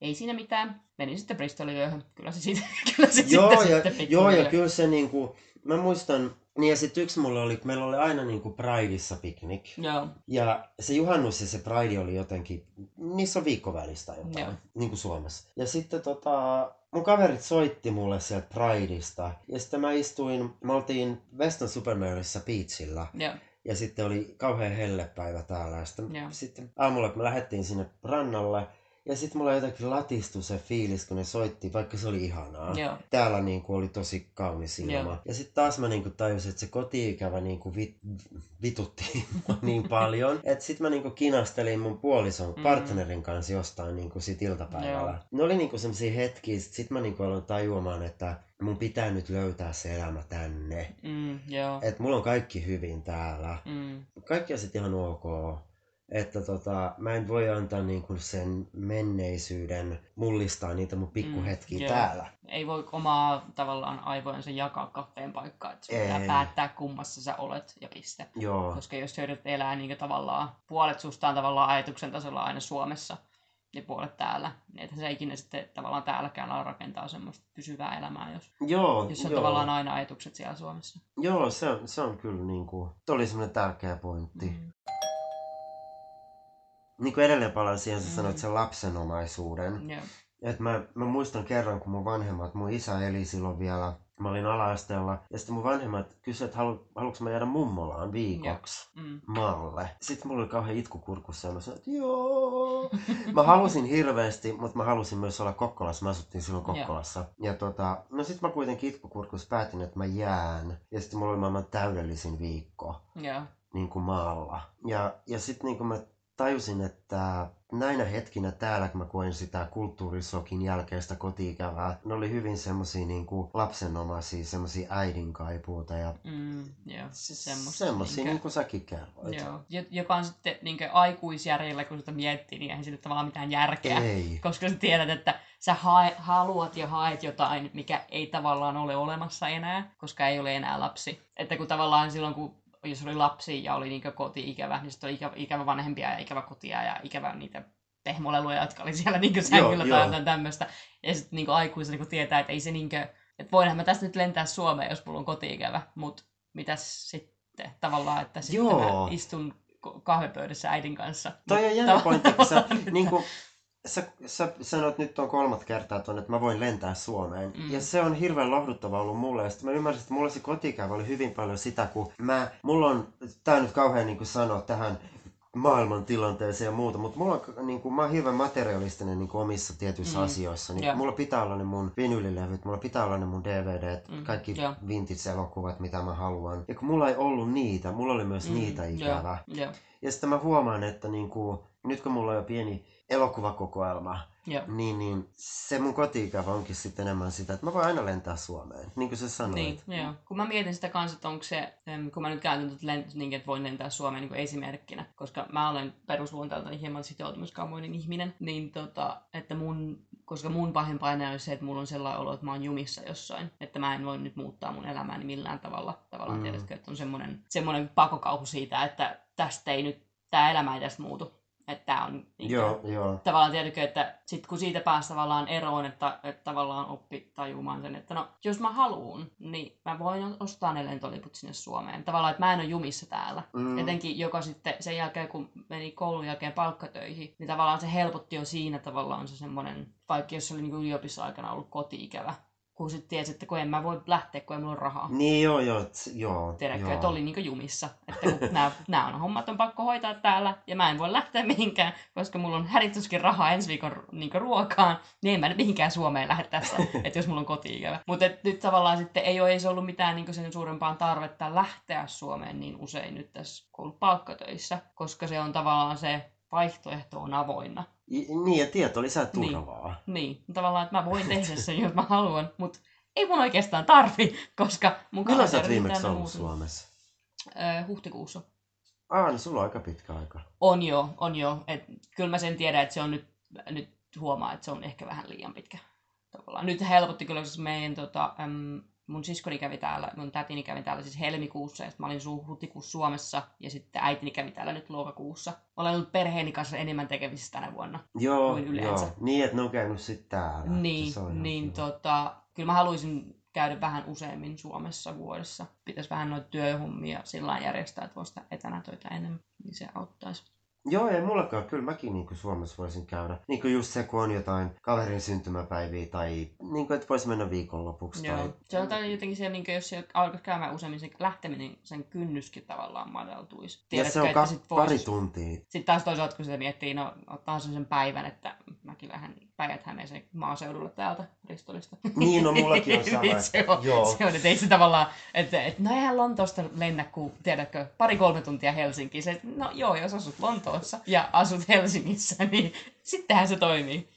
ei siinä mitään. Menin sitten Bristolin yöhön. Kyllä se siitä, kyllä se joo, sitten, ja, sitten joo, ja kyllä se niinku, mä muistan, niin ja sitten yksi mulla oli, meillä oli aina niinku Prideissa piknik. Joo, Ja se juhannus ja se Pride oli jotenkin, niissä on viikkovälistä jotain, Joo. niin kuin Suomessa. Ja sitten tota, mun kaverit soitti mulle sieltä Prideista. Ja sitten mä istuin, me oltiin Weston Supermareissa beachillä. joo, Ja sitten oli kauhean hellepäivä täällä. Ja sitten, sitten aamulla, kun me lähdettiin sinne rannalle, ja sitten mulla jotenkin latistui se fiilis, kun ne soitti, vaikka se oli ihanaa. joo, Täällä niin kuin oli tosi kaunis ilma. Joo. Ja sitten taas mä niin kuin tajusin, että se kotiikävä niin kuin vit, vitutti niin paljon. Että sitten mä niin kuin kinastelin mun puolison Mm. partnerin kanssa jostain niin kuin sit iltapäivällä. Joo. Ne oli niin kuin sellaisia hetkiä, sitten mä niin kuin aloin tajuamaan, että mun pitää nyt löytää se elämä tänne. mm, joo, Että mulla on kaikki hyvin täällä. mm, Kaikki on sitten ihan ok. Että tota, mä en voi antaa niin kuin sen menneisyyden mullistaa niitä mun pikkuhetkiä Mm, täällä. ei voi omaa tavallaan aivojensa jakaa kahteen paikkaan, että sun pitää päättää kummassa sä olet ja piste. Joo. Koska jos sä yrität elää niin tavallaan, puolet susta on tavallaan ajatuksen tasolla aina Suomessa ja puolet täällä, niin ethän sä ikinä sitten tavallaan täälläkään ala rakentaa semmoista pysyvää elämää, jos, Joo, jos on joo. tavallaan aina ajatukset siellä Suomessa. Joo, se on, se on kyllä niin kuin, toi oli semmoinen tärkeä pointti. Mm. Niin kuin edelleen palaan siihen, sä Mm. sanoit sen lapsenomaisuuden. Joo. Et mä, mä muistan kerran, kun mun vanhemmat, mun isä eli silloin vielä, mä olin ala-asteella, ja sitten mun vanhemmat kysyivät, että halu, haluanko mä jäädä mummolaan viikoksi Mm. maalle. Sitten mulla oli kauhean itku kurkussa ja mä sanoin, että joo. Mä halusin hirveästi, mutta mä halusin myös olla Kokkolassa. Mä asuttiin silloin. Kokkolassa. Ja tota, no sit mä kuitenkin itkukurkussa päätin, että mä jään. Ja sitten mulla oli maailman täydellisin viikko Joo. niin kuin maalla. Ja, ja sitten niin kuin mä tajusin, että näinä hetkinä täällä, kun mä koin sitä kulttuurisokin jälkeistä kotiikävää, ne oli hyvin semmosia niin kuin lapsenomaisia, semmosia äidinkaipuuta ja Mm, joo. Semmosta, semmosia, niinkö- niin kuin säkin kerroit. Joo. Jo- Joka on sitten niin aikuisjärjellä, kun sitä miettii, niin eihän sillä tavallaan mitään järkeä. Ei. Koska sä tiedät, että sä hae, haluat ja haet jotain, mikä ei tavallaan ole olemassa enää, koska ei ole enää lapsi. Että kun tavallaan silloin, kun jos oli lapsi ja oli niin koti-ikävä, niin sitten oli ikävä, ikävä vanhempia ja ikävä kotia ja ikävä niitä pehmoleluja, jotka oli siellä niin sängyllä Joo, tai jotain tämmöistä. Ja sitten niin aikuisena kun tietää, että ei se niin kuin, että voinhan mä tästä nyt lentää Suomeen, jos mulla on koti-ikävä, mutta mitäs sitten tavallaan, että sitten Joo. mä istun kahvipöydässä äidin kanssa. Toi on jännä pointti, kun sä, niin kuin, sä, sä sanot nyt on kolmat kertaa tuonne, että mä voin lentää Suomeen. Mm. Ja se on hirveän lohduttava ollut mulle. Ja sitten mä ymmärsin, että mulla se kotikäyvä oli hyvin paljon sitä, kun mä, mulla on, tää on nyt kauhean niin kuin sanoa tähän maailman tilanteeseen ja muuta, mutta mulla on, niin kuin, mä oon hirveän materialistinen niin kuin omissa tietyissä Mm. asioissa. Niin Joo. mulla pitää olla ne mun vinylilevyt, mulla pitää olla ne mun DVDt, Mm, kaikki joo. vintage-elokuvat, mitä mä haluan. Ja kun mulla ei ollut niitä, mulla oli myös mm. niitä ikävä. Joo, joo, Ja sitten mä huomaan, että niinku, nyt kun mulla on jo pieni elokuvakokoelma, joo. niin, niin se mun koti-ikävä onkin sitten enemmän sitä, että mä voin aina lentää Suomeen, niin kuin sä sanoit. Niin, joo. Kun mä mietin sitä kanssa, että onko se, kun mä nyt käytän tuota lent, niin, että voin lentää Suomeen niin kuin esimerkkinä, koska mä olen perusluonteeltani hieman sitoutumiskaumoinen ihminen, niin tota, että mun koska mun pahin paine on se, että mulla on sellainen olo, että mä oon jumissa jossain. Että mä en voi nyt muuttaa mun elämääni millään tavalla. Tavallaan mm. tiedätkö, että on semmoinen, semmoinen pakokauhu siitä, että tästä ei nyt, tämä elämä ei tästä muutu. Että tää on niin Joo, joo. tavallaan tiedätkö, että sit kun siitä pääsi tavallaan eroon, että, että tavallaan oppi tajumaan sen, että no, jos mä haluun, niin mä voin ostaa ne lentoliput sinne Suomeen. Tavallaan, että mä en ole jumissa täällä. Mm. Etenkin joka sitten sen jälkeen, kun meni koulun jälkeen palkkatöihin, niin tavallaan se helpotti jo siinä tavallaan se semmoinen, vaikka jos se oli niin yliopistoaikana ollut koti-ikävä, kun sitten tiesi, että kun en mä voi lähteä, kun ei mulla ole rahaa. Niin joo, joo, t- joo. Tiedätkö, joo. että oli niinku jumissa. Että kun nämä, nämä on hommat on pakko hoitaa täällä ja mä en voi lähteä mihinkään, koska mulla on hädityskin rahaa ensi viikon niinku ruokaan, niin en mä nyt mihinkään Suomeen lähde tässä, että jos mulla on koti-ikävä. Mutta nyt tavallaan sitten ei ole, se ollut mitään niinku sen suurempaa tarvetta lähteä Suomeen niin usein nyt tässä kun on ollut palkkatöissä, koska se on tavallaan se vaihtoehto on avoinna. Niin, ja tieto lisää turvaa. Niin, tavallaan, että mä voin tehdä sen, jos mä haluan, mutta ei mun oikeastaan tarvi, koska mun Milloin sä oot viimeksi ollut muuttunut. Suomessa? Öö, huhtikuussa. Aa, niin sulla on aika pitkä aika. On jo, on jo. Et kyllä mä sen tiedän, että se on nyt, nyt huomaa, että se on ehkä vähän liian pitkä. Tavallaan. Nyt helpotti kyllä, koska meidän tota, äm, mun siskoni kävi täällä, mun tätini kävi täällä siis helmikuussa, ja mä olin su- huhtikuussa Suomessa, ja sitten äitini kävi täällä nyt lokakuussa. Olen ollut perheeni kanssa enemmän tekemisissä tänä vuonna. Joo, Kuin yleensä. joo. Niin, että ne on käynyt sitten täällä. Niin, niin tota, kyllä mä haluaisin käydä vähän useammin Suomessa vuodessa. Pitäisi vähän noita työhommia sillä järjestää, että voisi etänä töitä enemmän, niin se auttaisi. Joo, ei mullakaan. Kyllä mäkin niin kuin Suomessa voisin käydä. Niin kuin just se, kun on jotain kaverin syntymäpäiviä tai niin kuin, että voisi mennä viikonlopuksi. Joo. Tai... Se on jotenkin se, niin jos se alkaisi käymään useammin, sen lähteminen, sen kynnyskin tavallaan madaltuisi. Ja Tiedätkö, se on ka- sit pari vois- tuntia. Sitten taas toisaalta, kun sitä miettii, no ottaa sen päivän, että mäkin lähden päijät häneeseen maaseudulle täältä Ristolista. Niin, no mullakin on sama. Niin se on, Joo. se on, että ei se tavallaan, että, että no eihän Lontoosta lennä kuin, tiedätkö, pari-kolme tuntia Helsinkiin. Se, että no joo, jos asut Lontoossa ja asut Helsingissä, niin sittenhän se toimii.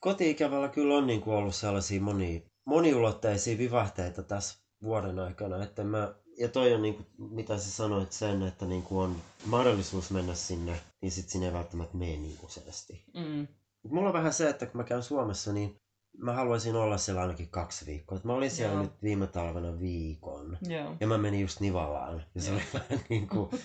Koti-ikävällä kyllä on niin kuin ollut sellaisia moni, moniulotteisia vivahteita tässä vuoden aikana, että mä, ja toi on niin kuin, mitä sä sanoit sen, että niin kuin on mahdollisuus mennä sinne, niin sit sinne ei välttämättä mene niin useasti. Mm. Mut Mulla on vähän se, että kun mä käyn Suomessa, niin mä haluaisin olla siellä ainakin kaksi viikkoa. Et mä olin siellä Joo. nyt viime talvena viikon. Joo. Ja mä menin just Nivalaan. Ja se oli vähän niin kuin,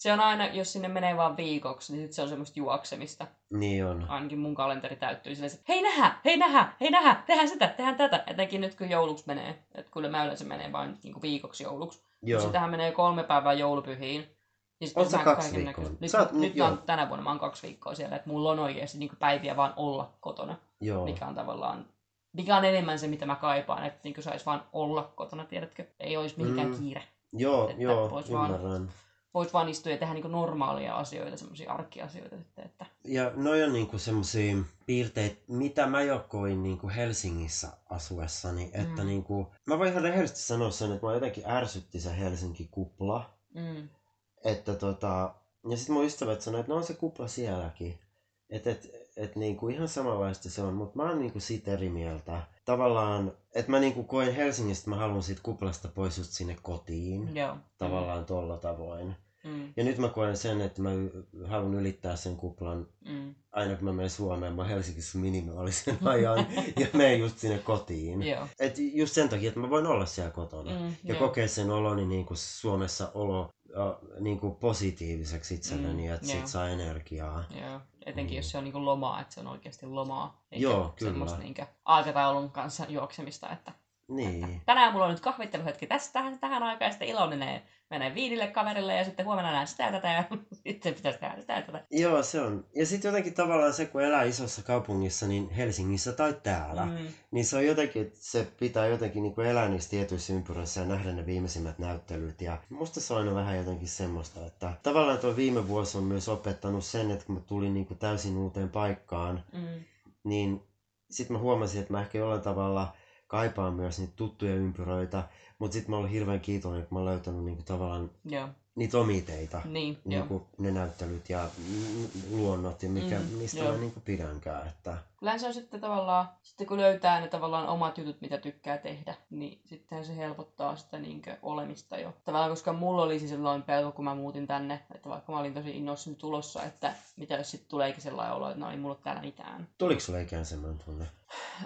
Se on aina, jos sinne menee vaan viikoksi, niin sit se on semmoista juoksemista. niin on. Ainakin mun kalenteri täyttyy silleen, että hei nähdä, hei nähdä, hei nähdä, tehdään sitä, tehdään tätä. Etenkin nyt kun jouluksi menee. Että kyllä mä yleensä menee vain niin viikoksi jouluksi. Joo. Sitähän menee kolme päivää joulupyhiin. Niin sit Oot sä kaksi viikkoa? Nyt, Sä oot- nyt joo. mä oon, tänä vuonna mä oon kaksi viikkoa siellä, että mulla on oikeasti niin päiviä vaan olla kotona, Joo. mikä on tavallaan mikä on enemmän se, mitä mä kaipaan, että niin sais vaan olla kotona, tiedätkö? Ei olisi mihinkään Mm. kiire. Joo, Että joo, vois vaan- ymmärrän. Voisi vaan istua ja tehdä niin normaalia asioita, semmoisia arkiasioita sitten, että Ja noi on niinku semmosia piirteitä, mitä mä jo koin niinku Helsingissä asuessani. Että Mm. niinku, mä voin ihan rehellisesti sanoa sen, että mä jotenkin ärsytti se Helsinki-kupla. mm, Että tota, ja sit mun ystävät sanoi, että no on se kupla sielläkin. Että et, et niinku ihan samanlaista se on, mutta mä oon niinku siitä eri mieltä. Tavallaan, että mä niinku koen Helsingistä, mä haluan siitä kuplasta pois just sinne kotiin. joo. Tavallaan tolla tavoin. Mm, Ja nyt mä koen sen, että mä haluan ylittää sen kuplan mm, aina kun mä menen Suomeen, mä Helsingissä minimaalisen ajan ja menen just sinne kotiin. joo. Et just sen takia, että mä voin olla siellä kotona. Mm, ja joo. kokea sen oloni niin kuin Suomessa olo äh, niin kuin positiiviseksi itselleni, Mm, että joo. sit saa energiaa. Joo, etenkin Mm. jos se on niinku lomaa, että se on oikeasti lomaa. Eikä Joo, kyllä. semmoista niinkö aikataulun kanssa juoksemista, että Niin. tänään mulla on nyt kahvitteluhetki tästä tähän, tähän aikaan, ja sitten ilo menee, menee viinille kaverille, ja sitten huomenna näen sitä tätä, ja sitten pitäisi tehdä sitä tätä. Joo, se on. Ja sitten jotenkin tavallaan se, kun elää isossa kaupungissa, niin Helsingissä tai täällä, mm. Mm, niin se on jotenkin, että se pitää jotenkin niin kuin elää niissä tietyissä ympyröissä ja nähdä ne viimeisimmät näyttelyt. Ja musta se on aina vähän jotenkin semmoista, että tavallaan tuo viime vuosi on myös opettanut sen, että kun mä tulin niin kuin täysin uuteen paikkaan, mm, niin sitten mä huomasin, että mä ehkä jollain tavalla kaipaan myös niitä tuttuja ympyröitä, mutta sitten mä olen hirveän kiitollinen, että mä oon löytänyt niinku tavallaan joo. Niitä omiteita. Niin, Niin kuin ne näyttelyt ja luonnot ja mikä, Mm, mistä joo. mä niin kuin pidänkään. Että... Kyllähän se on sitten tavallaan, sitten kun löytää ne tavallaan omat jutut, mitä tykkää tehdä, niin sittenhän se helpottaa sitä niinkö olemista jo. Tavallaan, koska mulla oli siis sellainen pelko, kun mä muutin tänne, että vaikka mä olin tosi innoissani tulossa, että mitä jos sitten tuleekin sellainen olo, että no ei mulla ole täällä mitään. Tuliko sulle ikään semmoinen tunne?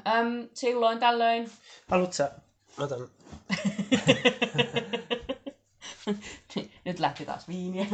Äm, silloin tällöin Haluatko sä... Mä otan... Nyt lähti taas viiniä.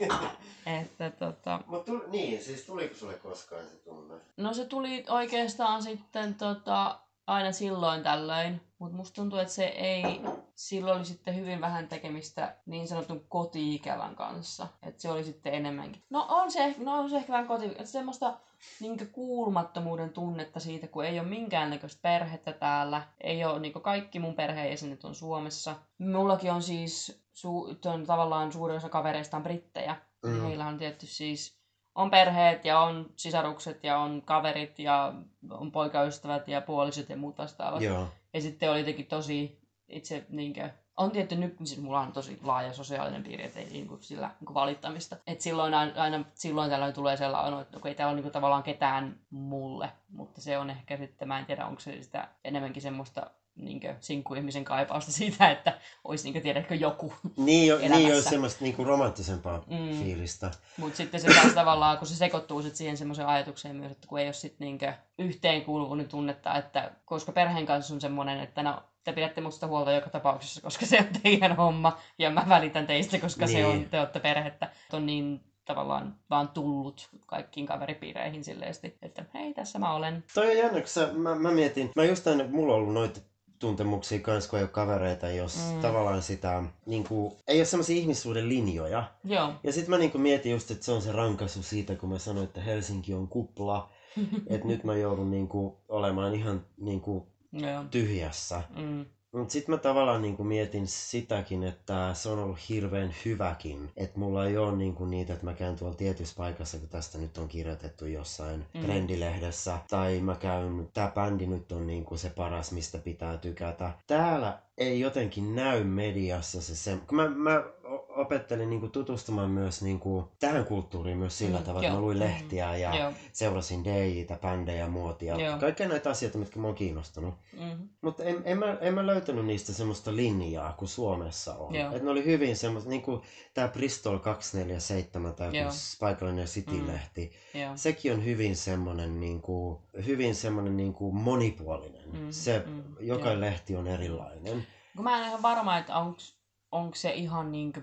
että tota, Mut tuli, niin, siis tuliko sulle koskaan se tunne? no se tuli oikeastaan sitten tota, aina silloin tällöin, mutta musta tuntuu, että se ei, silloin oli sitten hyvin vähän tekemistä niin sanotun koti-ikävän kanssa. Että se oli sitten enemmänkin. No on se, no on se ehkä vähän koti, että semmoista niin kuulumattomuuden tunnetta siitä, kun ei ole minkäännäköistä perhettä täällä. Ei ole, niin kaikki mun perheenjäsenet on Suomessa. Mullakin on siis su, on tavallaan suurin osa kavereista on brittejä. Mm. Mm. Heillä on tietty siis on perheet ja on sisarukset ja on kaverit ja on poikaystävät ja puolisot ja muut vastaavat. Joo. Ja sitten oli jotenkin tosi itse niinkö, on tietty nyt, siis mulla on tosi laaja sosiaalinen piiri, että ei niinku sillä niinku valittamista. Et silloin aina, aina silloin tällöin tulee sellainen, että okei, täällä on niinku tavallaan ketään mulle, mutta se on ehkä sitten, mä en tiedä, onko se sitä enemmänkin semmoista niinkö sinkkuihmisen kaipausta siitä, että olisi niinkö tiedätkö joku. Niin, jo, niin on semmoista niinku romanttisempaa Mm. fiilistä. Mutta sitten se taas tavallaan, kun se sekoittuu sit siihen semmoiseen ajatukseen myös, että kun ei ole sitten niinkö yhteenkuuluvuuden tunnetta, että koska perheen kanssa on semmoinen, että no te pidätte musta huolta joka tapauksessa, koska se on teidän homma ja mä välitän teistä, koska niin. se on, Niin. te olette perhettä. On niin tavallaan vaan tullut kaikkiin kaveripiireihin silleesti, että hei, tässä mä olen. Toi on jännä, kun sä, mä, mä mietin, mä just aina, mulla on ollut noita tuntemuksia kans, kun ei ole kavereita, jos Mm. tavallaan sitä, niinku, ei ole semmoisia ihmissuuden linjoja. Joo. Ja sitten mä niinku mietin just, että se on se rankaisu siitä, kun mä sanoin, että Helsinki on kupla. että nyt mä joudun niinku olemaan ihan niinku Joo. tyhjässä. Mm. Mutta sitten mä tavallaan niinku mietin sitäkin, että se on ollut hirveän hyväkin. Että mulla ei ole niinku niitä, että mä käyn tuolla tietyssä paikassa, kun tästä nyt on kirjoitettu jossain Mm. trendilehdessä. Tai mä käyn, tää bändi nyt on niinku se paras, mistä pitää tykätä. Täällä ei jotenkin näy mediassa se se... Kun mä, mä opettelin niinku tutustumaan myös niinku tähän kulttuuriin myös sillä Mm, tavalla, että mä luin lehtiä ja Joo. seurasin DJtä, bändejä, muotia. Joo. Kaikkea näitä asioita, mitkä mua on kiinnostanut. Mm. Mutta en, en, mä, en mä löytänyt niistä semmoista linjaa kuin Suomessa on. Joo. Et ne oli hyvin semmoista, niin kuin tämä Bristol 247 tai paikallinen City-lehti. Joo. Sekin on hyvin semmoinen, niin kuin, hyvin semmoinen niin kuin monipuolinen. Mm, Se, mm, joka joo. lehti on erilainen. Kun mä en ole ihan varma, että onko se ihan niinkö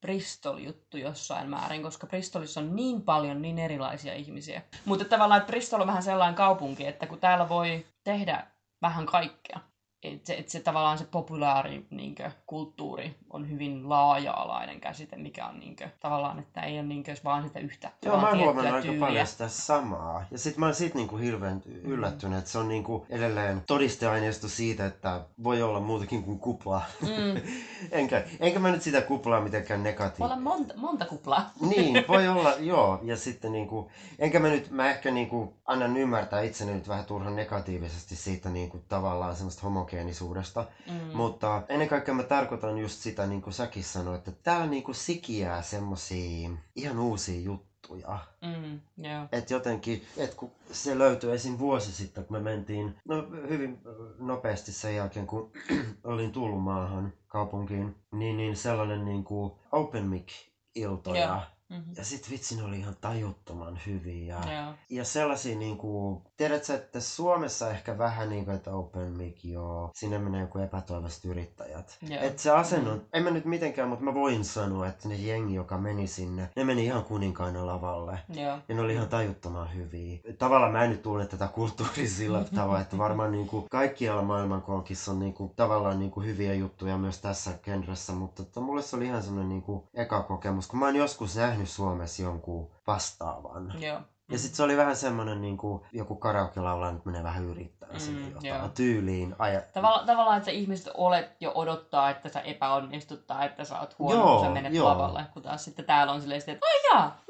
Bristol-juttu jossain määrin, koska Bristolissa on niin paljon niin erilaisia ihmisiä. Mutta tavallaan, että Bristol on vähän sellainen kaupunki, että kun täällä voi tehdä vähän kaikkea, että se, et se tavallaan se populaari niinkö, kulttuuri on hyvin laaja-alainen käsite, mikä on niinkö, tavallaan, että ei ole niinkö vaan sitä yhtä Joo, mä huomannut aika paljon sitä samaa. Ja sit mä oon siitä niinku hirveän yllättynyt, että se on niinku edelleen todisteaineisto siitä, että voi olla muutakin kuin kupla. Mm. enkä, enkä mä nyt sitä kuplaa mitenkään Voi negatiivisesti. olla monta, monta kuplaa. Niin, voi olla, joo. Ja sitten niinku, enkä mä nyt, mä ehkä niinku annan ymmärtää itseni nyt vähän turhan negatiivisesti siitä niinku tavallaan semmoista homogeenisuudesta. Mm. Mutta ennen kaikkea mä tarkoitan just sitä, niin kuin säkin sanoit, että täällä niinku sikiää semmosia ihan uusia juttuja. Mm. Joo. Että jotenkin, että kun se löytyi esim. vuosi sitten, kun me mentiin, no hyvin nopeasti sen jälkeen, kun olin tullut maahan kaupunkiin, niin, niin sellainen niin kuin open mic iltoja. Joo. Mm-hmm. Ja sit vitsi, ne oli ihan tajuttoman hyviä. Joo. Ja sellaisia niinku, tiedätkö, että Suomessa ehkä vähän niinku, että open mic, joo, sinne menee joku epätoivoiset yrittäjät. Joo. Et se asento, en mä nyt mitenkään, mutta mä voin sanoa, että ne jengi, joka meni sinne, ne meni ihan kuninkaana lavalle. Joo. Ja ne oli ihan tajuttoman hyviä. Tavallaan mä en nyt tunne tätä kulttuuria sillä tavalla, että varmaan niinku kaikkialla maailmankolkissa on niinku, tavallaan niinku hyviä juttuja myös tässä genressä, mutta että mulle se oli ihan semmoinen niinku eka kokemus, kun mä oon joskus nähnyt Suomessa jonkun vastaavan. Joo. Ja sitten se oli vähän semmoinen niinku, joku karaoke laulaa, nyt menee vähän yrittää Mm, sinne jotain joo. tyyliin. Aja... Tavalla, tavallaan, että sä ihmiset olet jo odottaa, että sä epäonnistut tai että sä oot huono, Joo, kun sä menet joo. lavalle. Kun taas sitten täällä on silleen, että ai jaa,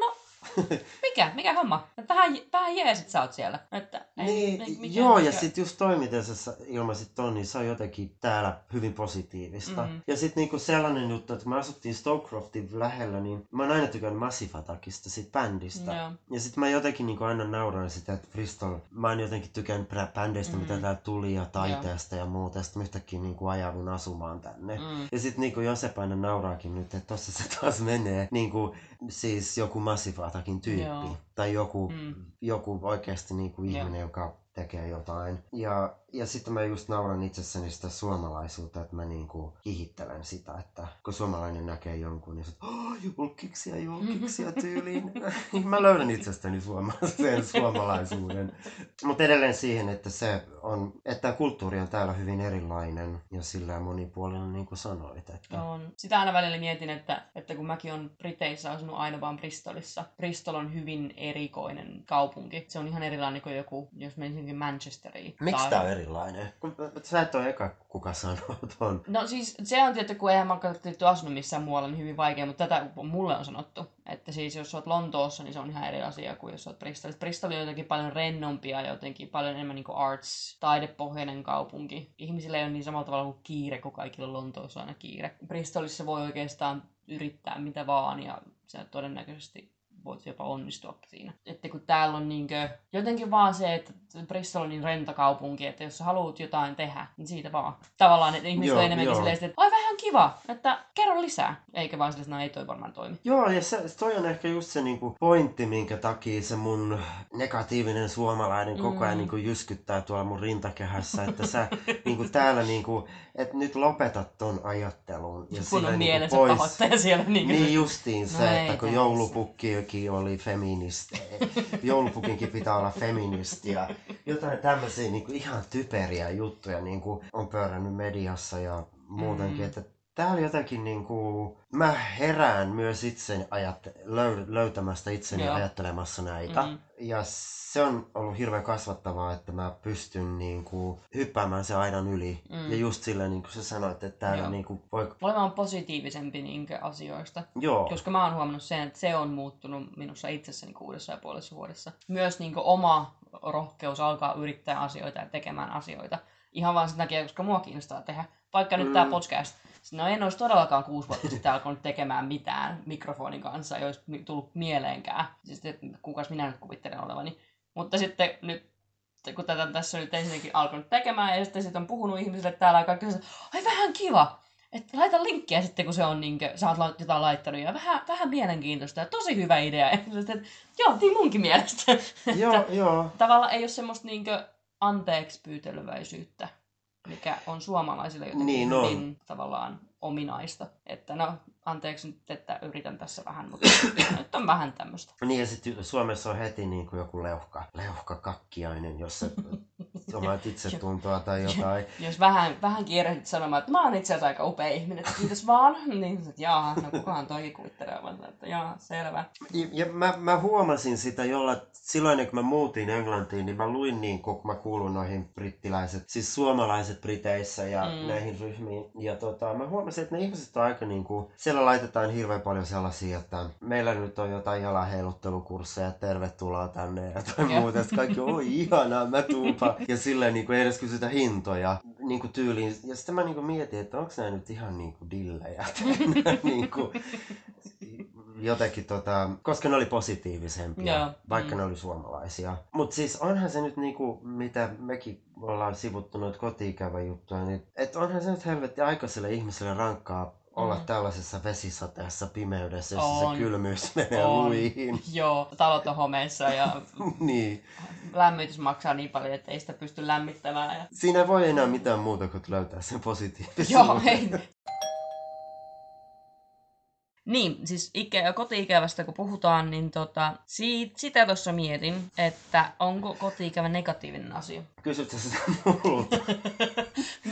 Mikä? Mikä homma? Vähän, vähän jees, että sä oot siellä. Että, ei, Niin, ei, mikä- joo, ja mikä- sitten just toi, miten sä ilmaisit ton, niin se on jotenkin täällä hyvin positiivista. Mm. Ja sitten niinku sellainen juttu, että me asuttiin Stokecroftin lähellä, niin mä oon aina tykännyt Massive Attackista, siitä bändistä. Joo. Ja sitten mä jotenkin niinku aina nauran sitä, että Bristol, mä oon jotenkin tykännyt bändeistä, Mm. mitä täällä tuli ja taiteesta ja muuta. Ja sitten yhtäkkiä niinku ajaudun asumaan tänne. Mm. Ja sitten niinku Josep aina nauraakin nyt, että tossa se taas menee. Niinku siis joku Massive Attackin tyyppi. Joo. Tai joku, Mm. joku oikeasti niinku Joo. ihminen, joka tekee jotain. Ja, ja sitten mä just nauran itsessäni sitä suomalaisuutta, että mä niinku kihittelen sitä, että kun suomalainen näkee jonkun, niin se oh, julkiksi ja julkiksi ja tyyliin. mä löydän itsestäni suomalaisen suomalaisuuden. Mutta edelleen siihen, että se on, että tämä kulttuuri on täällä hyvin erilainen ja sillä monipuolinen, niin kuin sanoit. Että... On. Sitä aina välillä mietin, että, että kun mäkin on Briteissä asunut aina vaan Bristolissa. Bristol on hyvin erikoinen kaupunki. Se on ihan erilainen kuin joku, jos menisinkin Manchesteriin. Miksi Tai- tämä on erilainen? Sä et ole eka, kuka sanoo ton. No siis se on tietty, kun eihän mä ole asunut missään muualla, niin hyvin vaikea, mutta tätä mulle on sanottu. Että siis jos oot Lontoossa, niin se on ihan eri asia kuin jos oot Bristolissa. Bristol on jotenkin paljon rennompia jotenkin paljon enemmän niin arts, taidepohjainen kaupunki. Ihmisillä ei ole niin samalla tavalla kuin kiire, kun kaikilla Lontoossa on aina kiire. Bristolissa voi oikeastaan yrittää mitä vaan ja se todennäköisesti voit jopa onnistua siinä. Että kun täällä on niinkö, jotenkin vaan se, että Bristol on niin rento kaupunki, että jos sä haluat jotain tehdä, niin siitä vaan. Tavallaan, että ihmiset Joo, on enemmänkin joo. silleen, että ai vähän kiva, että kerro lisää. Eikä vaan silleen, että no ei toi varmaan toimi. Joo, ja se, toi on ehkä just se niinku pointti, minkä takia se mun negatiivinen suomalainen koko ajan Mm. niinku jyskyttää tuolla mun rintakehässä, että sä niinku täällä niinku, että nyt lopetat ton ajattelun. Ja Kun on niinku mielensä pois- pahoittaja siellä. Niin, Niin justiin No se, ei että kun joulupukkikin oli feministi, joulupukinkin pitää olla feministi ja jotain tämmöisiä niin ihan typeriä juttuja niin kuin on pyörännyt mediassa ja muutenkin, Mm. että täällä jotenkin niin kuin, mä herään myös itse ajat, löy, löytämästä itseni Joo. ajattelemassa näitä. Mm. Ja se on ollut hirveän kasvattavaa, että mä pystyn niin kuin, hyppäämään se aidan yli. Mm. Ja just sillä, niin kuin sä sanoit, että täällä Joo. niin kuin, voi... Olemaan positiivisempi niinkö asioista. Joo. Koska mä oon huomannut sen, että se on muuttunut minussa itsessäni kuudessa ja puolessa vuodessa. Myös niin oma rohkeus alkaa yrittää asioita ja tekemään asioita. Ihan vaan sen takia, koska mua kiinnostaa tehdä. Vaikka nyt Mm. tää podcast. No en olisi todellakaan kuusi vuotta sitten alkanut tekemään mitään mikrofonin kanssa, ei olisi tullut mieleenkään. Siis, että kukas minä nyt kuvittelen olevani. Mutta sitten nyt kun tätä tässä nyt ensinnäkin alkanut tekemään ja sitten sit on puhunut ihmisille täällä ja kaikki on, ai vähän kiva, että laita linkkiä sitten, kun se on niinkö, sä oot jotain laittanut ja vähän, vähän mielenkiintoista ja tosi hyvä idea. Ja sitten, että, joo, niin munkin mielestä. Joo, joo. Tavallaan ei ole semmoista niinkö anteeksi pyyteleväisyyttä, mikä on suomalaisille jotenkin Niin on. hyvin tavallaan ominaista. Että no, anteeksi nyt, että yritän tässä vähän, mutta nyt on vähän tämmöistä. Niin ja sitten Suomessa on heti niin kuin joku leuhka, leuhka kakkiainen, jos sä omat itsetuntoa tai jotain. Jos vähän, vähän kierrähdit sanomaan, että mä oon itse asiassa aika upea ihminen, että kiitos vaan, niin että jaa, no kukaan toikin kuvittelee, vaan että jaa, selvä. Ja, ja mä, mä huomasin sitä jolla, silloin kun mä muutin Englantiin, niin mä luin niin, kun mä kuulun noihin brittiläiset, siis suomalaiset Briteissä ja mm. näihin ryhmiin. Ja tota, mä huomasin, että ne ihmiset on aika niin kuin, siellä laitetaan hirveän paljon sellaisia, että meillä nyt on jotain jalanheiluttelukursseja, tervetuloa tänne ja Joo. muuta. Sitten kaikki, oi ihanaa, mä tuunpa. Ja silleen niin kuin ei edes kysytä hintoja niin kuin tyyliin. Ja sitten mä niin kuin mietin, että onko nämä nyt ihan niin kuin dillejä. niin kuin, jotenkin tota, koska ne oli positiivisempia, Joo, vaikka mm. ne oli suomalaisia. Mutta siis onhan se nyt niinku, mitä mekin ollaan sivuttu noita koti-ikävä juttuja, niin et onhan se nyt helvetti aikaiselle ihmiselle rankkaa olla Mm. tällaisessa vesisateessa pimeydessä, jossa On. se kylmyys menee On. luihin. Joo, talot on homeessa ja niin. lämmitys maksaa niin paljon, että ei sitä pysty lämmittämään. Ja... Siinä ei voi enää mitään muuta kuin löytää sen positiivisuuden. Joo, ei. Niin, siis ikä, koti-ikävästä kun puhutaan, niin tota, siitä, sitä tuossa mietin, että onko koti-ikävä negatiivinen asia. Kysyt sä sitä multa?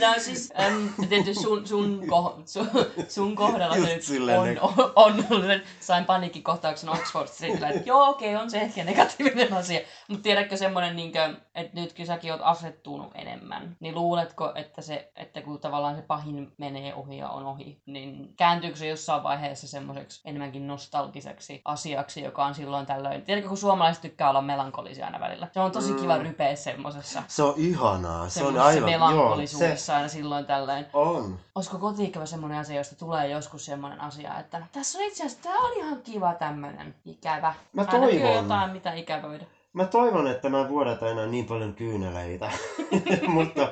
No siis, äm, tietysti sun, sun, ko, sun, sun kohdalla Just se nyt on, on, on että sain paniikkikohtauksen Oxfordista siitä, että joo okei, on se ehkä negatiivinen asia. Mutta tiedätkö semmoinen, niin että nyt kun säkin oot asettunut enemmän, niin luuletko, että, se, että kun tavallaan se pahin menee ohi ja on ohi, niin kääntyykö se jossain vaiheessa semmoinen semmoiseksi enemmänkin nostalgiseksi asiaksi, joka on silloin tällöin. Tiedätkö, kun suomalaiset tykkää olla melankolisia aina välillä. Se on tosi Mm. kiva rypeä semmosessa. Se on ihanaa. Se on Semmoisessa aivan, joo, melankolisuudessa se aina silloin tällöin. on. Olisiko kotiikävä semmoinen asia, josta tulee joskus semmoinen asia, että tässä on itse asiassa, tää on ihan kiva tämmönen ikävä. Mä toivon. jotain, mitä ikävöidä. Mä toivon, että mä vuodata enää niin paljon kyyneleitä. mutta,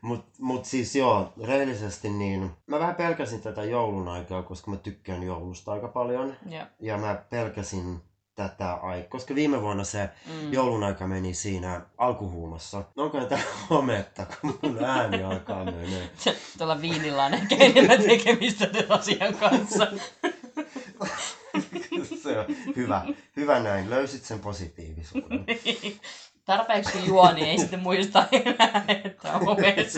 mut, mut siis joo, reellisesti niin. Mä vähän pelkäsin tätä joulun aikaa, koska mä tykkään joulusta aika paljon. Joo. Ja mä pelkäsin tätä aikaa, koska viime vuonna se Mm. joulun aika meni siinä alkuhuumassa. Onko tää hometta, kun mun ääni alkaa menee? Tuolla viinillä on ehkä enemmän tekemistä tämän asian kanssa. se on hyvä. Hyvä näin. Löysit sen positiivisuuden. Tarpeeksi kun juo, niin ei sitten muista enää, että on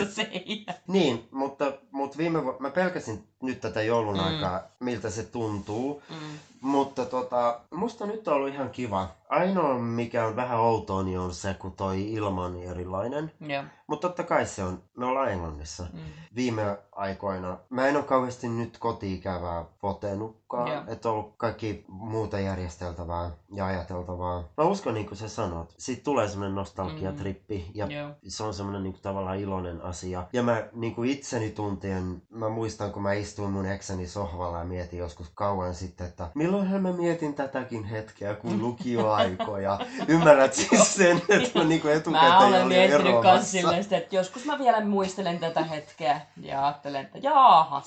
seinä. Niin, mutta, mutta viime vuonna mä pelkäsin nyt tätä joulun Mm. aikaa, miltä se tuntuu. Mm. Mutta tota, musta nyt on ollut ihan kiva. Ainoa mikä on vähän outoa, niin on se, kun toi ilma on niin erilainen. Joo. Mutta totta kai se on, me ollaan Englannissa. Mm. Viime aikoina, mä en ole kauheasti nyt koti-ikävää potenutkaan. Joo. Että on ollut kaikki muuta järjesteltävää ja ajateltavaa. Mä uskon niin kuin sä sanot, siitä tulee semmoinen nostalgiatrippi ja Joo. se on semmoinen niin kuin, tavallaan iloinen asia. Ja mä niin kuin itseni tuntien, mä muistan kun mä istuin mun eksäni sohvalla ja mietin joskus kauan sitten, että milloinhan mä mietin tätäkin hetkeä, kun lukioaikoja. Ymmärrät siis sen, että mä niin kuin etukäteen Mä olen miettinyt eroamassa. silleen, että joskus mä vielä muistelen tätä hetkeä ja ajattelen, että jaahas,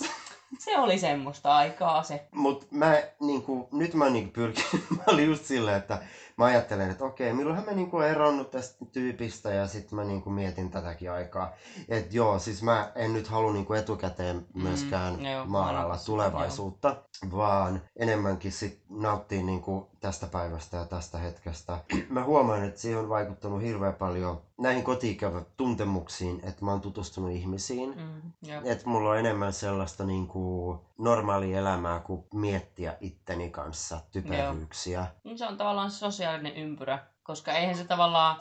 se oli semmoista aikaa se. Mut mä niinku, nyt mä niinku pyrkinyt, mä olin just silleen, että mä ajattelen, että okei, milloinhan mä niinku eronnut tästä tyypistä ja sitten mä niinku mietin tätäkin aikaa. Et joo, siis mä en nyt halua niinku etukäteen myöskään Mm, joo, maalailla maalailla, tulevaisuutta, vaan enemmänkin sit nauttii niinku tästä päivästä ja tästä hetkestä. Mä huomaan, että siihen on vaikuttanut hirveän paljon näihin kotiikävä tuntemuksiin, että mä oon tutustunut ihmisiin. Mm, joo. Että mulla on enemmän sellaista niinku normaalia elämää kuin miettiä itteni kanssa typeryyksiä. Niin Se on tavallaan sosiaalinen ympyrä, koska eihän se tavallaan,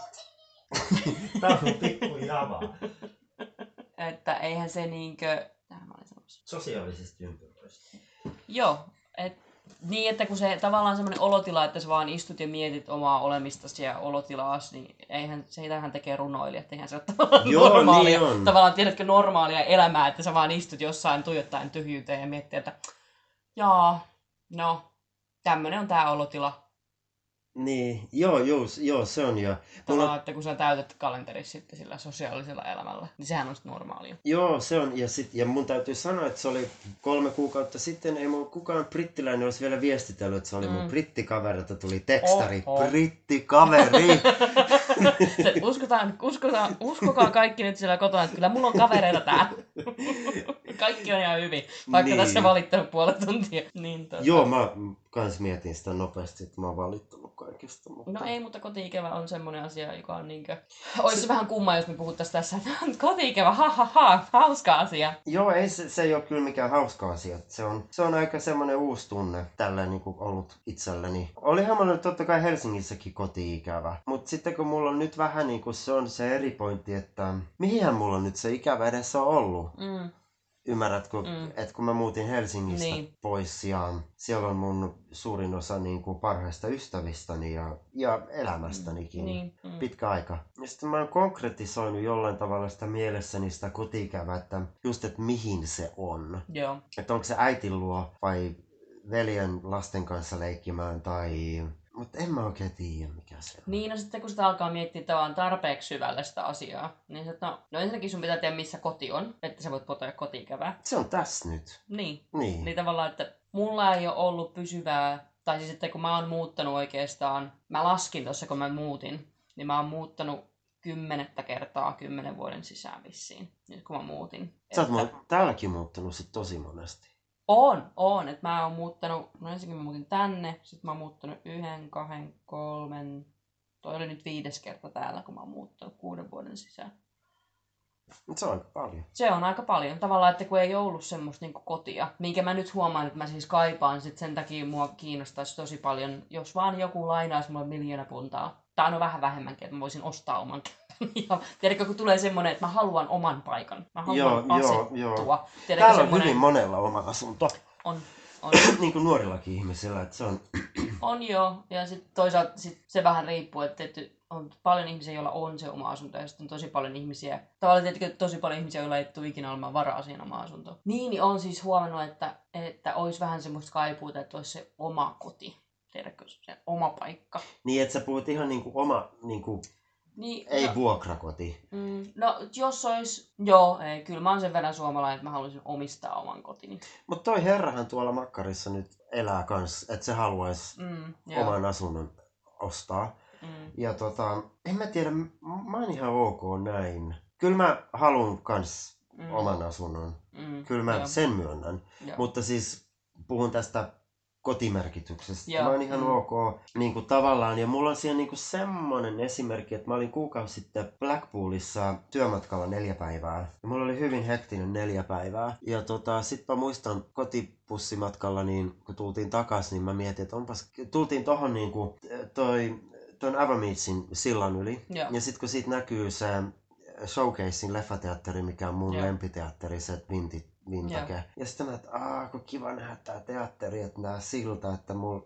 Tää on pikku java. että eihän se niinkö... Tähän mä olin sanomassa. Sosiaalisista ympyröistä. Joo, et, niin että kun se tavallaan semmoinen olotila, että sä vaan istut ja mietit omaa olemistasi ja olotilaas, niin eihän, seitähän tekee runoilijat, eihän se ole tavallaan Joo, normaalia, niin on. tavallaan tiedätkö normaalia elämää, että sä vaan istut jossain tuijottaen tyhjyyteen ja miettii, että jaa, no, tämmönen on tää olotila. Niin, joo, joo, joo, se on jo. Mulla, Tavallaan, että kun sä täytät kalenterissa sitten sillä sosiaalisella elämällä, niin sehän on sitten normaalia. joo, se on. Ja, sit, ja mun täytyy sanoa, että se oli kolme kuukautta sitten. Ei mulla kukaan brittiläinen olisi vielä viestitellyt, että se oli mun Mm. brittikaveri, että tuli tekstari. Oho. Brittikaveri! Se, uskotaan, uskotaan, uskokaa kaikki nyt siellä kotona, että kyllä mulla on kavereita täällä. Kaikki on ihan hyvin, vaikka Niin. tässä valittanut puoli tuntia. Niin, tota. joo, mä kans mietin sitä nopeasti, että mä oon valittanut kaikesta. Mutta... No ei, mutta kotiikävä on semmoinen asia, joka on niinkö... Olisi se vähän kumma, jos me puhuttaisiin tässä, että kotiikävä, ha ha ha, hauska asia. Joo, ei se, se ei ole kyllä mikään hauska asia. Se on, se on aika semmoinen uusi tunne tällä niin ollut itselleni. Olihan mulla nyt totta kai Helsingissäkin koti-ikävä. Mutta sitten kun mulla on nyt vähän niin kuin se on se eri pointti, että mihinhän mulla on nyt se ikävä edessä ollut. Mm, Ymmärrätkö, Mm. mm. että kun mä muutin Helsingistä Niin. pois ja siellä on mun suurin osa niin kuin parhaista ystävistäni ja, ja elämästänikin. niin, mm. pitkä aika. Ja sitten mä oon konkretisoinut jollain tavalla sitä mielessäni sitä kotiikävää, että just, että mihin se on. Joo. Että onko se äitin luo vai veljen lasten kanssa leikkimään tai... Mutta en mä oikein tiedä, mikä se on. Niin, no sitten kun sitä alkaa miettiä tavallaan tarpeeksi syvälle sitä asiaa, niin se, että no, no ensinnäkin sun pitää tiedä, missä koti on, että sä voit potoa kotiikävää. Se on tässä nyt. Niin, Niin. Niin tavallaan, että mulla ei ole ollut pysyvää, tai siis että kun mä oon muuttanut oikeastaan, mä laskin tuossa kun mä muutin, niin mä oon muuttanut kymmenettä kertaa kymmenen vuoden sisään vissiin, nyt kun mä muutin. Sä oot Että- täälläkin muuttanut sit tosi monesti. On, on. Että mä oon muuttanut, no ensinnäkin mä muutin tänne, sitten mä oon muuttanut yhden, kahden, kolmen, toi oli nyt viides kerta täällä, kun mä oon muuttanut kuuden vuoden sisään. Se on aika paljon. Se on aika paljon. Tavallaan, että kun ei ollut semmoista niin kotia, minkä mä nyt huomaan, että mä siis kaipaan, sit sen takia mua kiinnostaisi tosi paljon, jos vaan joku lainaisi mulle miljoona puntaa. Tai no vähän vähemmänkin, että mä voisin ostaa oman. ja tiedätkö, kun tulee semmoinen, että mä haluan oman paikan. Mä haluan Joo, joo, asettua. joo. Tiedätkö, Täällä on semmoinen hyvin monella oma asunto. on. On, niin kuin nuorillakin ihmisillä, että se on... on joo. Ja sitten toisaalta sit se vähän riippuu, että tietty on paljon ihmisiä, joilla on se oma asunto, ja sitten on tosi paljon ihmisiä, tavallaan tietenkin tosi paljon ihmisiä, joilla ei tule ikinä olemaan varaa siihen oma asunto. Niin, niin on siis huomannut, että, että olisi vähän semmoista kaipuuta, että olisi se oma koti. Tiedätkö, se oma paikka. Niin, että sä puhut ihan niin kuin oma, niin kuin, Niin, ei no, vuokrakoti. mm, no, jos olisi, joo, ei, kyllä mä oon sen verran suomalainen, että mä haluaisin omistaa oman kotini. Mutta toi herrahan tuolla makkarissa nyt elää kans, että se haluaisi Mm, joo, oman asunnon ostaa. mm, Ja tota, en mä tiedä, mä oon ihan ok näin. Kyllä mä haluan kans mm, oman asunnon. mm, Kyllä mä joo, sen myönnän. joo. Mutta siis puhun tästä kotimerkityksestä. Joo, Mä oon ihan mm. ok niin kuin tavallaan. Ja mulla on siellä niin kuin semmonen esimerkki, että mä olin kuukausi sitten Blackpoolissa työmatkalla neljä päivää. Ja mulla oli hyvin hektinen neljä päivää. Ja tota, sit mä muistan kotipussimatkalla, niin kun tultiin takas, niin mä mietin, että onpas... Tultiin tohon niin kuin toi ton Avameetsin sillan yli. Joo. Ja sitten kun siitä näkyy se Showcasein leffateatteri, mikä on mun Joo. lempiteatteri, se Vinti, Vintage. Ja sitten mä, että aah, kun kiva nähdä tää teatteri, että nää silta, että mul...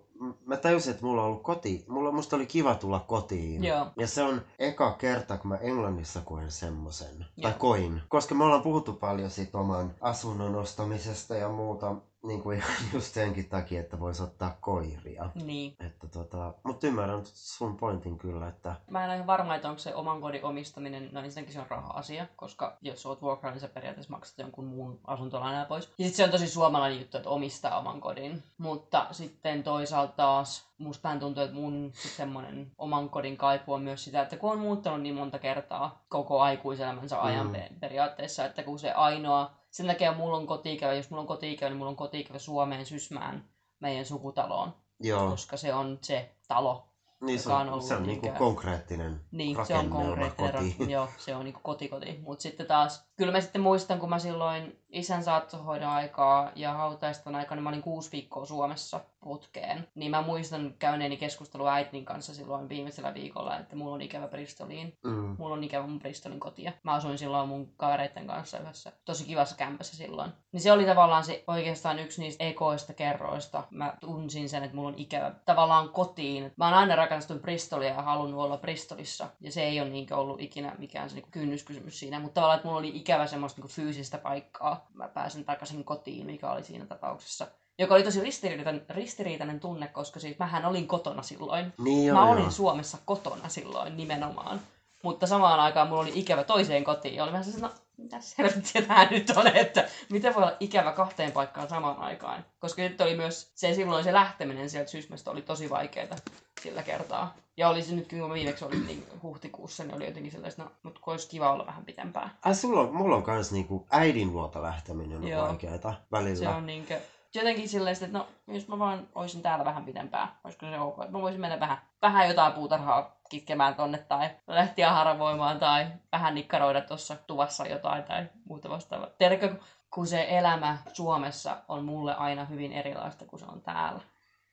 Mä tajusin, että mulla on ollut koti. Mulla, musta oli kiva tulla kotiin. Joo. Ja se on eka kerta, kun mä Englannissa koen semmosen. Tai koin. Koska me ollaan puhuttu paljon siitä oman asunnon ostamisesta ja muuta. Niin kuin just senkin takia, että vois ottaa koiria. Niin. Että tota, mutta ymmärrän sun pointin kyllä, että Mä en ole ihan varma, että onko se oman kodin omistaminen, no ensinnäkin se on raha-asia, koska jos oot vuokraa, niin sä periaatteessa maksat jonkun muun asuntolainaa pois. Ja sitten se on tosi suomalainen juttu, että omistaa oman kodin. Mutta sitten toisaalta taas musta vähän tuntuu, että mun sit semmonen oman kodin kaipu on myös sitä, että kun on muuttanut niin monta kertaa koko aikuiselämänsä ajan mm. periaatteessa, että kun se ainoa, sen takia mulla on kotiikävä, jos mulla on kotiikävä, niin mulla on kotiikävä Suomeen Sysmään meidän sukutaloon, joo, koska se on se talo, niin se joka on ollut se on niinku konkreettinen niin, se on konkreettinen koti. koti. Joo, se on niinku kotikoti. Mutta sitten taas, kyllä mä sitten muistan, kun mä silloin isän saattohoidon aikaa ja hautaiston aikaa, niin mä olin kuusi viikkoa Suomessa putkeen. Niin mä muistan käyneeni keskustelua äitin kanssa silloin viimeisellä viikolla, että mulla on ikävä Bristoliin. Mm. Mulla on ikävä mun Bristolin kotia. Mä asuin silloin mun kavereiden kanssa yhdessä tosi kivassa kämpässä silloin. Niin se oli tavallaan se oikeastaan yksi niistä ekoista kerroista. Mä tunsin sen, että mulla on ikävä tavallaan kotiin. Mä oon aina rakastanut Bristolia ja halunnut olla Bristolissa. Ja se ei ole niinkö ollut ikinä mikään se niinku kynnyskysymys siinä. Mutta tavallaan, että mulla oli ikävä semmoista niinku fyysistä paikkaa. Mä pääsen takaisin kotiin, mikä oli siinä tapauksessa. Joka oli tosi ristiriitainen, ristiriitainen tunne, koska siis mähän olin kotona silloin. Niin joo, Mä joo. olin Suomessa kotona silloin nimenomaan. Mutta samaan aikaan mulla oli ikävä toiseen kotiin. Ja oli vähän sellainen, no mitäs helvettiä tää nyt on, että miten voi olla ikävä kahteen paikkaan samaan aikaan. Koska nyt oli myös se silloin se lähteminen sieltä Sysmästä oli tosi vaikeaa sillä kertaa. Ja oli se nyt, kun viimeksi olin niin huhtikuussa, niin oli jotenkin sellaista, no, mutta olisi kiva olla vähän pitempään. Ai sulla on, mulla on kans niinku äidin luota lähteminen on Joo. vaikeeta välillä. Se on niinkö, jotenkin silleen, että no, jos mä vaan olisin täällä vähän pitempään, olisiko se ok, että mä voisin mennä vähän, vähän jotain puutarhaa kitkemään tonne tai lehtiä haravoimaan tai vähän nikkaroida tuossa tuvassa jotain tai muuta vastaavaa. Tiedätkö, kun se elämä Suomessa on mulle aina hyvin erilaista kuin se on täällä.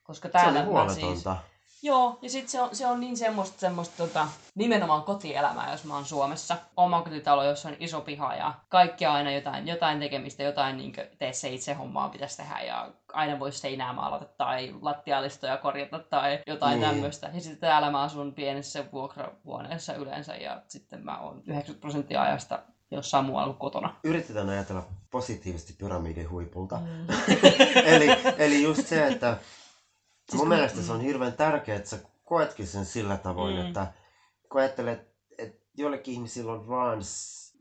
Koska se täällä mä siis, huoletonta. Joo, ja sitten se on, se on niin semmoista, semmoista tota, nimenomaan kotielämää, jos mä oon Suomessa. Omakotitalo, jossa on iso piha ja kaikki aina jotain, jotain tekemistä, jotain niin tee se itse hommaa pitäisi tehdä ja aina voisi seinää maalata tai lattialistoja korjata tai jotain Niin. tämmöistä. Ja sitten täällä mä asun pienessä vuokrahuoneessa yleensä ja sitten mä oon 90 prosenttia ajasta jossain muualla kotona. Yritetään ajatella positiivisesti pyramidin huipulta. Mm. eli, eli just se, että Siis mun mä- mielestä se on hirveän tärkeää, että sä koetkin sen sillä tavoin, Mm. että kun ajattelet, että joillekin ihmisillä on vaan...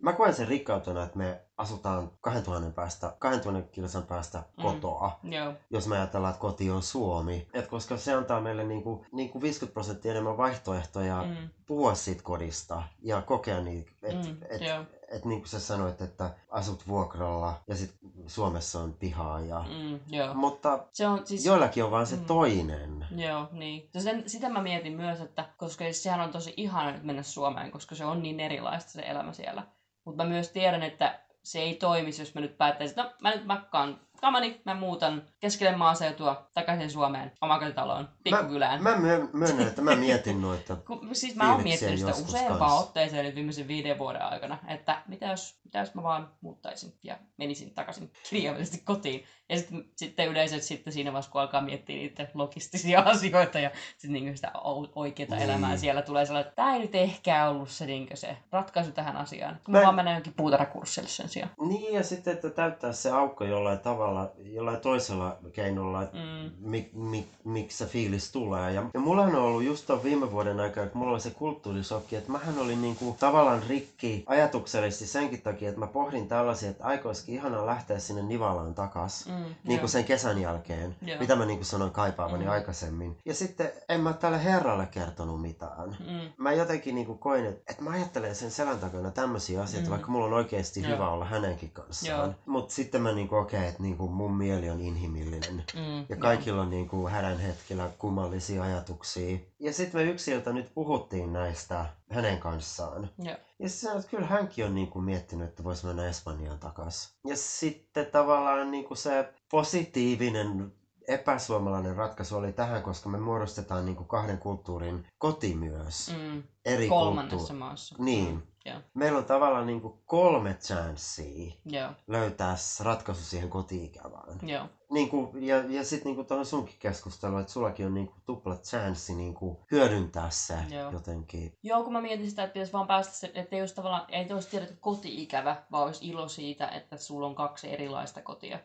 Mä koen sen rikkautena, että me asutaan 2000 päästä, 2000 kilsan päästä Mm. kotoa. Joo, jos me ajatellaan, että koti on Suomi. Et koska se antaa meille niinku, niinku 50 prosenttia enemmän vaihtoehtoja mm. mm. puhua siitä kodista ja kokea niitä. Että Mm. et, joo. Et, niin kuin sä sanoit, että asut vuokralla ja sit Suomessa on pihaa. Ja... Mm. joo. Mutta Se on siis... joillakin on vaan se Mm. toinen. Joo, niin. Ja sen, sitä mä mietin myös, että koska sehän on tosi ihana nyt mennä Suomeen, koska se on niin erilaista se elämä siellä. Mutta mä myös tiedän, että se ei toimisi, jos mä nyt päättäisin, että no mä nyt makkaan Kamani, mä muutan keskelle maaseutua takaisin Suomeen, omakotitaloon, pikkukylään. Mä, mä myönnän, että mä mietin noita. Kun, siis mä oon miettinyt sitä useampaa kanssa. otteeseen nyt viimeisen viiden vuoden aikana, että mitä jos, mitä jos mä vaan muuttaisin ja menisin takaisin kirjaimellisesti kotiin. Ja sitten, sitten yleensä sitten siinä vaiheessa, kun alkaa miettiä niitä logistisia asioita ja sitten niin sitä oikeaa niin. elämää siellä tulee sellainen, että tämä ei nyt ehkä ollut se, niin se ratkaisu tähän asiaan. Mä, mä vaan menen jonkin puutarhakurssille sen sijaan. Niin ja sitten, että täyttää se aukko jollain tavalla, jollain toisella keinolla, että mm. mi, mi, miksi se fiilis tulee. Ja, ja mulla on ollut just ton viime vuoden aikana, kun mulla oli se kulttuurisokki, että mähän olin niinku tavallaan rikki ajatuksellisesti senkin takia, että mä pohdin tällaisia, että aikoisikin ihanaa lähteä sinne Nivalaan takas. Mm, niin kuin sen kesän jälkeen, joo. mitä mä niin kuin sanoin kaipaavani mm. aikaisemmin. Ja sitten en mä tälle herralle kertonut mitään. Mm. Mä jotenkin niin kuin koin, että, että mä ajattelen sen selän takana tämmöisiä asioita, mm. vaikka mulla on oikeasti hyvä olla hänenkin kanssaan. Mutta sitten mä niin okei, okay, että niin kuin mun mieli on inhimillinen. Mm, ja kaikilla on niin kuin hädän hetkellä kummallisia ajatuksia. Ja sitten me yksiltä nyt puhuttiin näistä hänen kanssaan. Ja, ja se sanoi, että kyllä hänkin on niin kuin miettinyt, että voisi mennä Espanjaan takaisin. Ja sitten tavallaan niin kuin se positiivinen epäsuomalainen ratkaisu oli tähän, koska me muodostetaan niin kuin kahden kulttuurin koti myös. Mm. Eri Kolmannessa kulttuuri. maassa. Niin. Mm. Yeah. Meillä on tavallaan niin kuin kolme chanssiä yeah. löytää ratkaisu siihen koti-ikävään. Yeah. Niin kuin, ja ja sitten niin tuohon sunkin keskusteluun, että sullakin on niin kuin tupla chanssi niin kuin hyödyntää se Joo. jotenkin. Joo, kun mä mietin sitä, että pitäisi vaan päästä se, että ei olisi tavallaan, ei olisi tiedä, että koti-ikävä, vaan olisi ilo siitä, että sulla on kaksi erilaista kotia.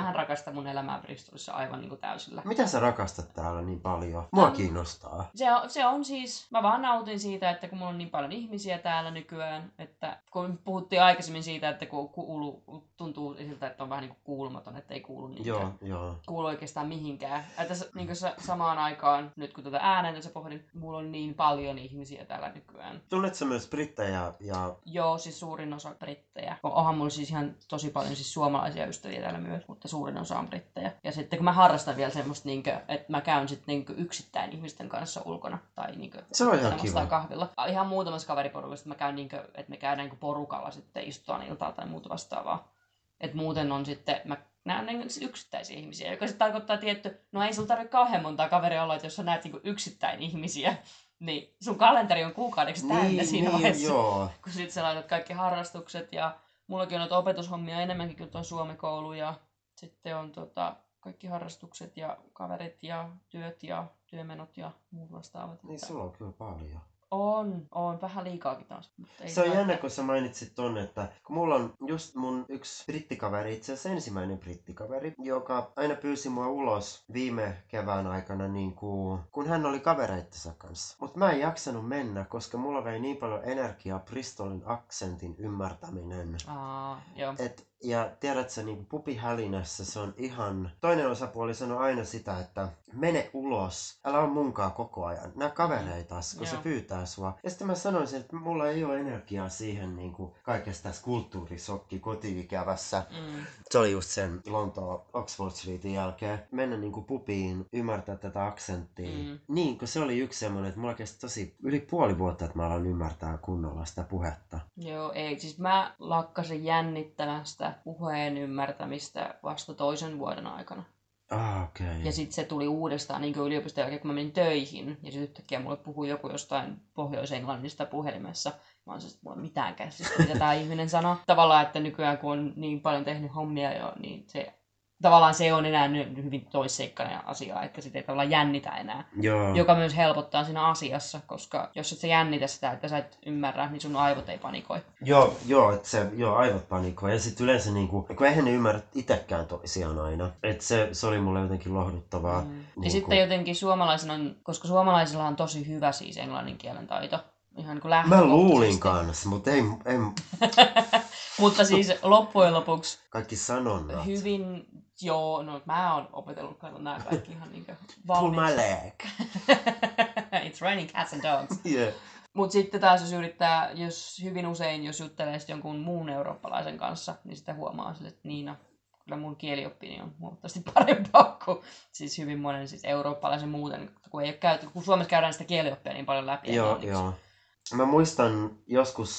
Mähän rakastan mun elämää Bristolissa aivan niin kuin täysillä. Mitä sä rakastat täällä niin paljon? Mua kiinnostaa. Se on, se on siis, mä vaan nautin siitä, että kun mulla on niin paljon ihmisiä täällä nykyään, että kun puhuttiin aikaisemmin siitä, että kun kuulu, tuntuu siltä, että on vähän niin kuin kuulumaton, että ei kuulu niin joo, joo. kuulu oikeastaan mihinkään. Että niin kuin samaan aikaan, nyt kun tätä ääneen tässä pohdin, mulla on niin paljon ihmisiä täällä nykyään. Tunnetko myös brittejä? Ja... Joo, siis suurin osa brittejä. Onhan mulla siis ihan tosi paljon siis suomalaisia ystäviä täällä myös, mutta suurin osa on brittejä. Ja sitten kun mä harrastan vielä semmoista, niin kuin, että mä käyn sitten niin yksittäin ihmisten kanssa ulkona tai niin kuin, se on ihan kiva. kahvilla. Ihan muutamassa kaveriporukassa, mä käyn niin kuin, että me käydään niin porukalla sitten istutaan iltaa tai muuta vastaavaa. Et muuten on sitten, mä näen niin yksittäisiä ihmisiä, joka sitten tarkoittaa tietty, no ei sulla tarvitse kauhean montaa kaveria olla, että jos sä näet niin yksittäin ihmisiä, niin sun kalenteri on kuukaudeksi täynnä niin, siinä niin, vaiheessa, joo. kun sit sä laitat kaikki harrastukset ja mullakin on noita opetushommia enemmänkin kuin tuo Suomikoulu ja sitten on tota, kaikki harrastukset ja kaverit ja työt ja työmenot ja muut vastaavat. Niin sulla on kyllä paljon. On, on. Vähän liikaakin taas. Ei se on jännä, kun sä mainitsit ton, että kun mulla on just mun yksi brittikaveri, itse asiassa ensimmäinen brittikaveri, joka aina pyysi mua ulos viime kevään aikana, niin kuin, kun hän oli kavereittensa kanssa. Mutta mä en jaksanut mennä, koska mulla vei niin paljon energiaa Bristolin aksentin ymmärtäminen. Aa, joo. Et ja tiedätkö, niin pupihälinässä se on ihan... Toinen osapuoli sanoo aina sitä, että mene ulos, älä ole munkaan koko ajan. Nää kavereitas, kun Joo. se pyytää sua. Ja sitten mä sanoisin, että mulla ei ole energiaa siihen niin kuin kaikesta tässä kulttuurisokki kotiikävässä. Mm. Se oli just sen Lontoon Oxford Streetin jälkeen. Mennä niin kuin pupiin, ymmärtää tätä aksenttia. Mm. Niin, kun se oli yksi semmoinen, että mulla kesti tosi yli puoli vuotta, että mä alan ymmärtää kunnolla sitä puhetta. Joo, ei. Siis mä lakkasin jännittämästä puheen ymmärtämistä vasta toisen vuoden aikana. Ah, okay. Ja sitten se tuli uudestaan niin yliopiston jälkeen, kun mä menin töihin. Ja sitten yhtäkkiä mulle puhui joku jostain Pohjois-Englannista puhelimessa. Mä oon siis, mulla mitään käsitystä, mitä tämä ihminen sanoo. Tavallaan, että nykyään kun on niin paljon tehnyt hommia jo, niin se tavallaan se on enää hyvin toisseikkainen asia, että sitä ei tavallaan jännitä enää. Joo. Joka myös helpottaa siinä asiassa, koska jos et sä jännitä sitä, että sä et ymmärrä, niin sun aivot ei panikoi. Joo, joo, että se, joo, aivot panikoi. Ja sitten yleensä niinku, kun eihän ne ymmärrä itsekään toisiaan aina. Että se, se oli mulle jotenkin lohduttavaa. Mm. Niinku... Ja sitten jotenkin suomalaisena, koska suomalaisilla on tosi hyvä siis englannin kielen taito. Ihan niin Mä luulin kanssa, mutta ei... ei... mutta siis loppujen lopuksi... Kaikki sanonnat. Hyvin Joo, no mä oon opetellut kato nämä kaikki ihan niinkö Pull my leg. It's raining cats and dogs. Yeah. Mutta sitten taas jos yrittää, jos hyvin usein, jos juttelee jonkun muun eurooppalaisen kanssa, niin sitä huomaa sille, että Niina, kyllä mun kielioppini on huomattavasti parempaa kuin siis hyvin monen siis eurooppalaisen muuten, kun, ei ole käyty, kun Suomessa käydään sitä kielioppia niin paljon läpi. Joo, joo. Mä muistan joskus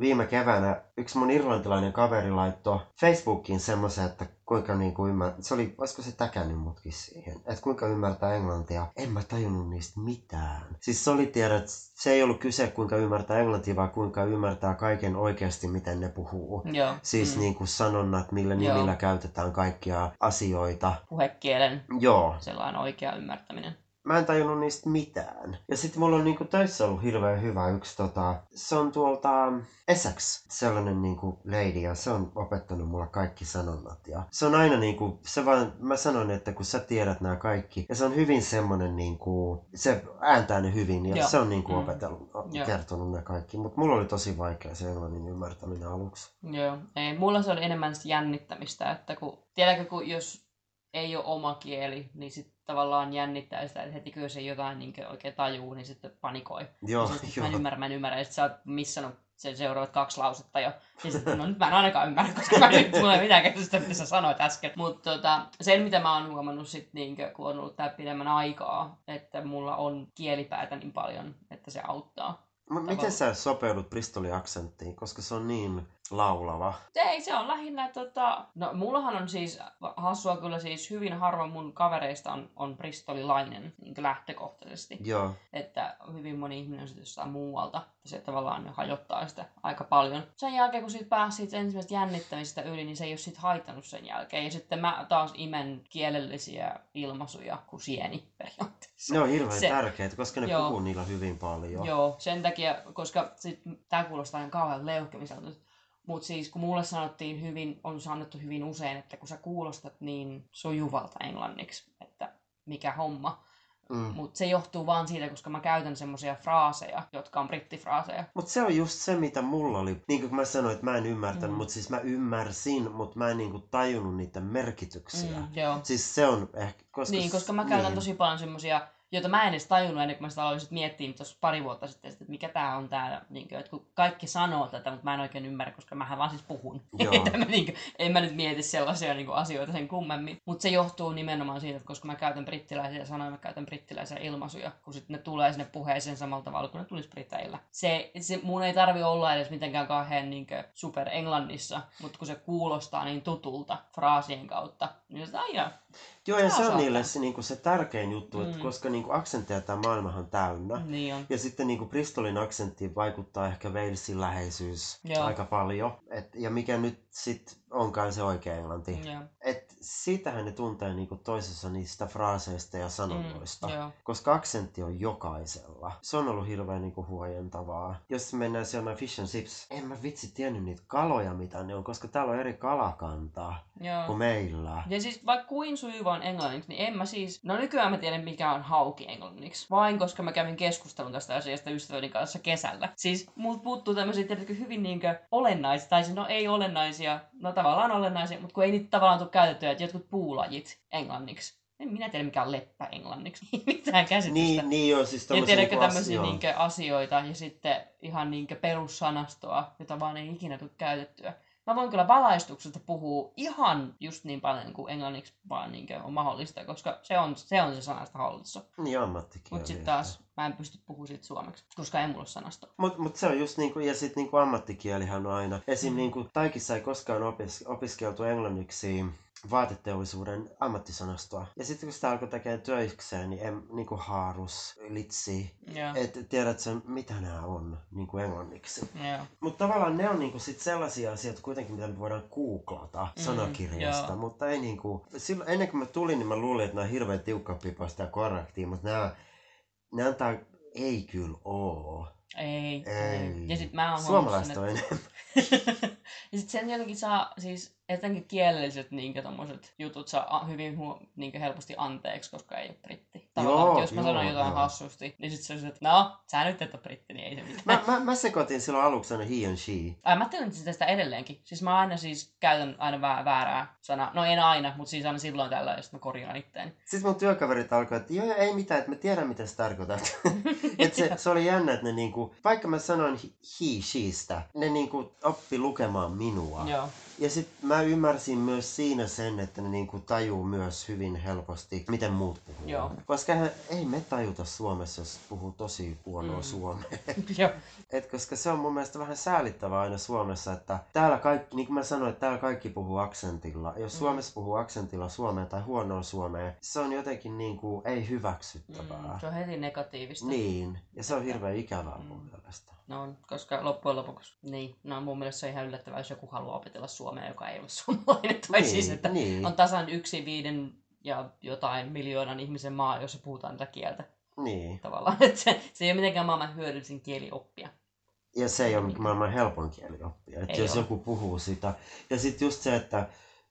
viime keväänä yksi mun irlantilainen kaveri laittoi Facebookiin semmoisen, että kuinka niinku ymmär... Se oli, olisiko se täkännyt mutkin siihen, että kuinka ymmärtää englantia. En mä tajunnut niistä mitään. Siis se oli tiedä, että se ei ollut kyse kuinka ymmärtää englantia, vaan kuinka ymmärtää kaiken oikeasti, miten ne puhuu. Joo. Siis mm. niin kuin sanonnat, millä Joo. nimillä käytetään kaikkia asioita. Puhekielen Joo, sellainen oikea ymmärtäminen. Mä en tajunnut niistä mitään. Ja sitten mulla on niinku töissä ollut hirveän hyvä yksi tota, se on tuolta Essex, sellainen niinku lady ja se on opettanut mulle kaikki sanonnat. Ja se on aina niinku, se vaan, mä sanon, että kun sä tiedät nämä kaikki, ja se on hyvin semmonen niinku, se ääntää ne hyvin ja Joo. se on niinku Mm. opetellut, Joo. kertonut ne kaikki. Mutta mulla oli tosi vaikea se englannin ymmärtäminen aluksi. Joo. Ei, mulla se oli enemmän sitä jännittämistä, että kun, tiedätkö, kun jos ei ole oma kieli, niin sitten tavallaan jännittää sitä, että heti kun se jotain niin oikein tajuu, niin sitten panikoi. Joo, Ja sit, joo. Mä en ymmärrä, mä en ymmärrä. Sit sä oot missannut sen seuraavat kaksi lausetta jo. Ja sitten, no nyt mä en ainakaan ymmärrä, koska mä nyt, mulla mitään käsitystä, mitä sä sanoit äsken. Mutta tota, sen, mitä mä oon huomannut sit, niin kun on ollut tää pidemmän aikaa, että mulla on kielipäätä niin paljon, että se auttaa. Mut miten sä sopeudut Bristolin aksenttiin, koska se on niin laulava? Ei, se on lähinnä, tota... No, mullahan on siis, hassua kyllä siis, hyvin harva mun kavereista on, on bristolilainen niin lähtökohtaisesti. Joo. Että hyvin moni ihminen on sitten jostain muualta. Se tavallaan hajottaa sitä aika paljon. Sen jälkeen, kun siitä pääsi siitä ensimmäisestä jännittämisestä yli, niin se ei ole sit haitannut sen jälkeen. Ja sitten mä taas imen kielellisiä ilmaisuja kuin sieni periaatteessa. Ne on hirveän Se- tärkeitä, koska ne Joo. puhuu niillä hyvin paljon. Joo, sen takia, koska sit, tää kuulostaa ihan kauhean leuhkemiselta. Mutta siis kun mulle sanottiin hyvin, on sanottu hyvin usein, että kun sä kuulostat niin sujuvalta englanniksi, että mikä homma. Mm. Mutta se johtuu vaan siitä, koska mä käytän semmoisia fraaseja, jotka on brittifraaseja. Mutta se on just se, mitä mulla oli. Niin kuin mä sanoin, että mä en ymmärtänyt, Mm. mutta siis mä ymmärsin, mutta mä en niinku tajunnut niiden merkityksiä. Mm, joo. Siis se on ehkä... Koska, Niin, koska mä käytän niin. tosi paljon semmoisia, joita mä en edes tajunnut ennen kuin mä sitä aloin sit miettiä tuossa pari vuotta sitten, että mikä tää on tää, niin kuin, että kun kaikki sanoo tätä, mutta mä en oikein ymmärrä, koska mähän vaan siis puhun. Mä, niin kuin, en mä nyt mieti sellaisia niin kuin, asioita sen kummemmin. Mutta se johtuu nimenomaan siitä, että koska mä käytän brittiläisiä sanoja, mä käytän brittiläisiä ilmaisuja, kun sitten ne tulee sinne puheeseen samalla tavalla kuin ne tulisi briteillä. Se, se mun ei tarvi olla edes mitenkään kauhean niin kuin, super englannissa, mutta kun se kuulostaa niin tutulta fraasien kautta, niin se aina Joo, ja se on niille se, niinku, se tärkein juttu, mm. että koska niinku, aksentteja tämä maailmahan täynnä. niin on. Ja sitten niinku Bristolin aksenttiin vaikuttaa ehkä Walesin läheisyys Joo. aika paljon. Et, ja mikä nyt sit onkaan se oikea englanti. Joo. Et siitähän ne tuntee niinku toisessa niistä fraaseista ja sanonnoista. Mm, joo. Koska aksentti on jokaisella. Se on ollut hirveän niinku huojentavaa. Jos mennään syömään fish and chips, en mä vitsi tiennyt niitä kaloja mitä ne on, koska täällä on eri kalakantaa Joo. kuin meillä. Ja siis vaikka kuin sujuva on englanniksi, niin en mä siis... No nykyään mä tiedän mikä on hauki englanniksi. Vain koska mä kävin keskustelun tästä asiasta ystäväni kanssa kesällä. Siis multa puuttuu tämmöisiä tiedätkö, hyvin niinkö olennaisia, tai siis no ei olennaisia, no tavallaan olennaisia, mutta kun ei niitä tavallaan tule käytettyä, että jotkut puulajit englanniksi. En minä tiedä mikä on leppä englanniksi. Mitään käsitystä. Niin, niin joo, siis Ja tiedätkö niinku tämmöisiä niinkö asioita ja sitten ihan niinkö perussanastoa, jota vaan ei ikinä tule käytettyä. Mä voin kyllä valaistuksesta puhua ihan just niin paljon kuin englanniksi vaan niinkö on mahdollista, koska se on se, on se sanasta hallussa. Niin ammattikieli. Mutta sitten taas mä en pysty puhumaan siitä suomeksi, koska ei mulla ole sanastoa. Mut, mut se on just niinku, ja sit niinku ammattikielihän on aina. Esim. Mm. Mm. niinku Taikissa ei koskaan opis, opiskeltu englanniksi vaateteollisuuden ammattisanastoa. Ja sitten kun sitä alkoi tekemään töikseen, niin en, niinku haarus, litsi, Joo. et tiedät sen, mitä nämä on niinku englanniksi. Joo. Mutta tavallaan ne on niinku sit sellaisia asioita kuitenkin, mitä me voidaan googlata Mm, sanakirjasta, joo. mutta ei niinku... Silloin, ennen kuin mä tulin, niin mä luulin, että nämä on hirveän tiukkapipoista ja korrektia, mutta nämä, ne antaa... Ei kyllä oo. Ei. Ei. Ja sit mä oon Suomalaiset on enemmän. ja sit sen jälkeen saa, siis etenkin kielelliset niinkö tommoset jutut saa hyvin huo, niinkö helposti anteeksi, koska ei ole britti. Tavallaan, Joo, jos mä joo, sanon jotain joo. hassusti, niin sit se on että no, sä nyt et ole britti, niin ei se mitään. Mä, mä, mä sekoitin silloin aluksi aina he and she. Ai, mä teen sitä, sitä edelleenkin. Siis mä aina siis käytän aina vä- väärää sanaa. No en aina, mutta siis aina silloin tällä, sit mä korjaan itteeni. Sitten mun työkaverit alkoi, että joo, ei mitään, että me tiedän mitä se tarkoitat. et se, se, oli jännä, että ne niinku, vaikka mä sanoin he, sheistä, ne niinku oppi lukemaan minua. Joo. Ja sitten mä ymmärsin myös siinä sen, että ne niinku tajuu myös hyvin helposti, miten muut puhuu. Joo. Koska eihän- ei me tajuta Suomessa, jos puhuu tosi huonoa Mm. suomea. Et koska se on mun mielestä vähän säälittävää aina Suomessa, että täällä kaikki, niin kuin mä sanoin, että täällä kaikki puhuu aksentilla. Jos Mm. Suomessa puhuu aksentilla suomea tai huonoa suomea, se on jotenkin niin kuin ei hyväksyttävää. Mm, se on heti negatiivista. Niin, ja se on hirveän ikävää mun Mm. mielestä. No, on, koska loppujen lopuksi, niin, no mun mielestä on ihan yllättävää, jos joku haluaa opetella suomea, joka ei ole suomalainen. Tai niin, siis, että niin, on tasan yksi viiden ja jotain miljoonan ihmisen maa, jossa puhutaan tätä kieltä niin. tavallaan. Että se, se ei ole mitenkään maailman hyödyllisin kieli oppia. Ja se ei ole maailman helpoin kieli oppia. Että jos ole. joku puhuu sitä. Ja sitten just se, että,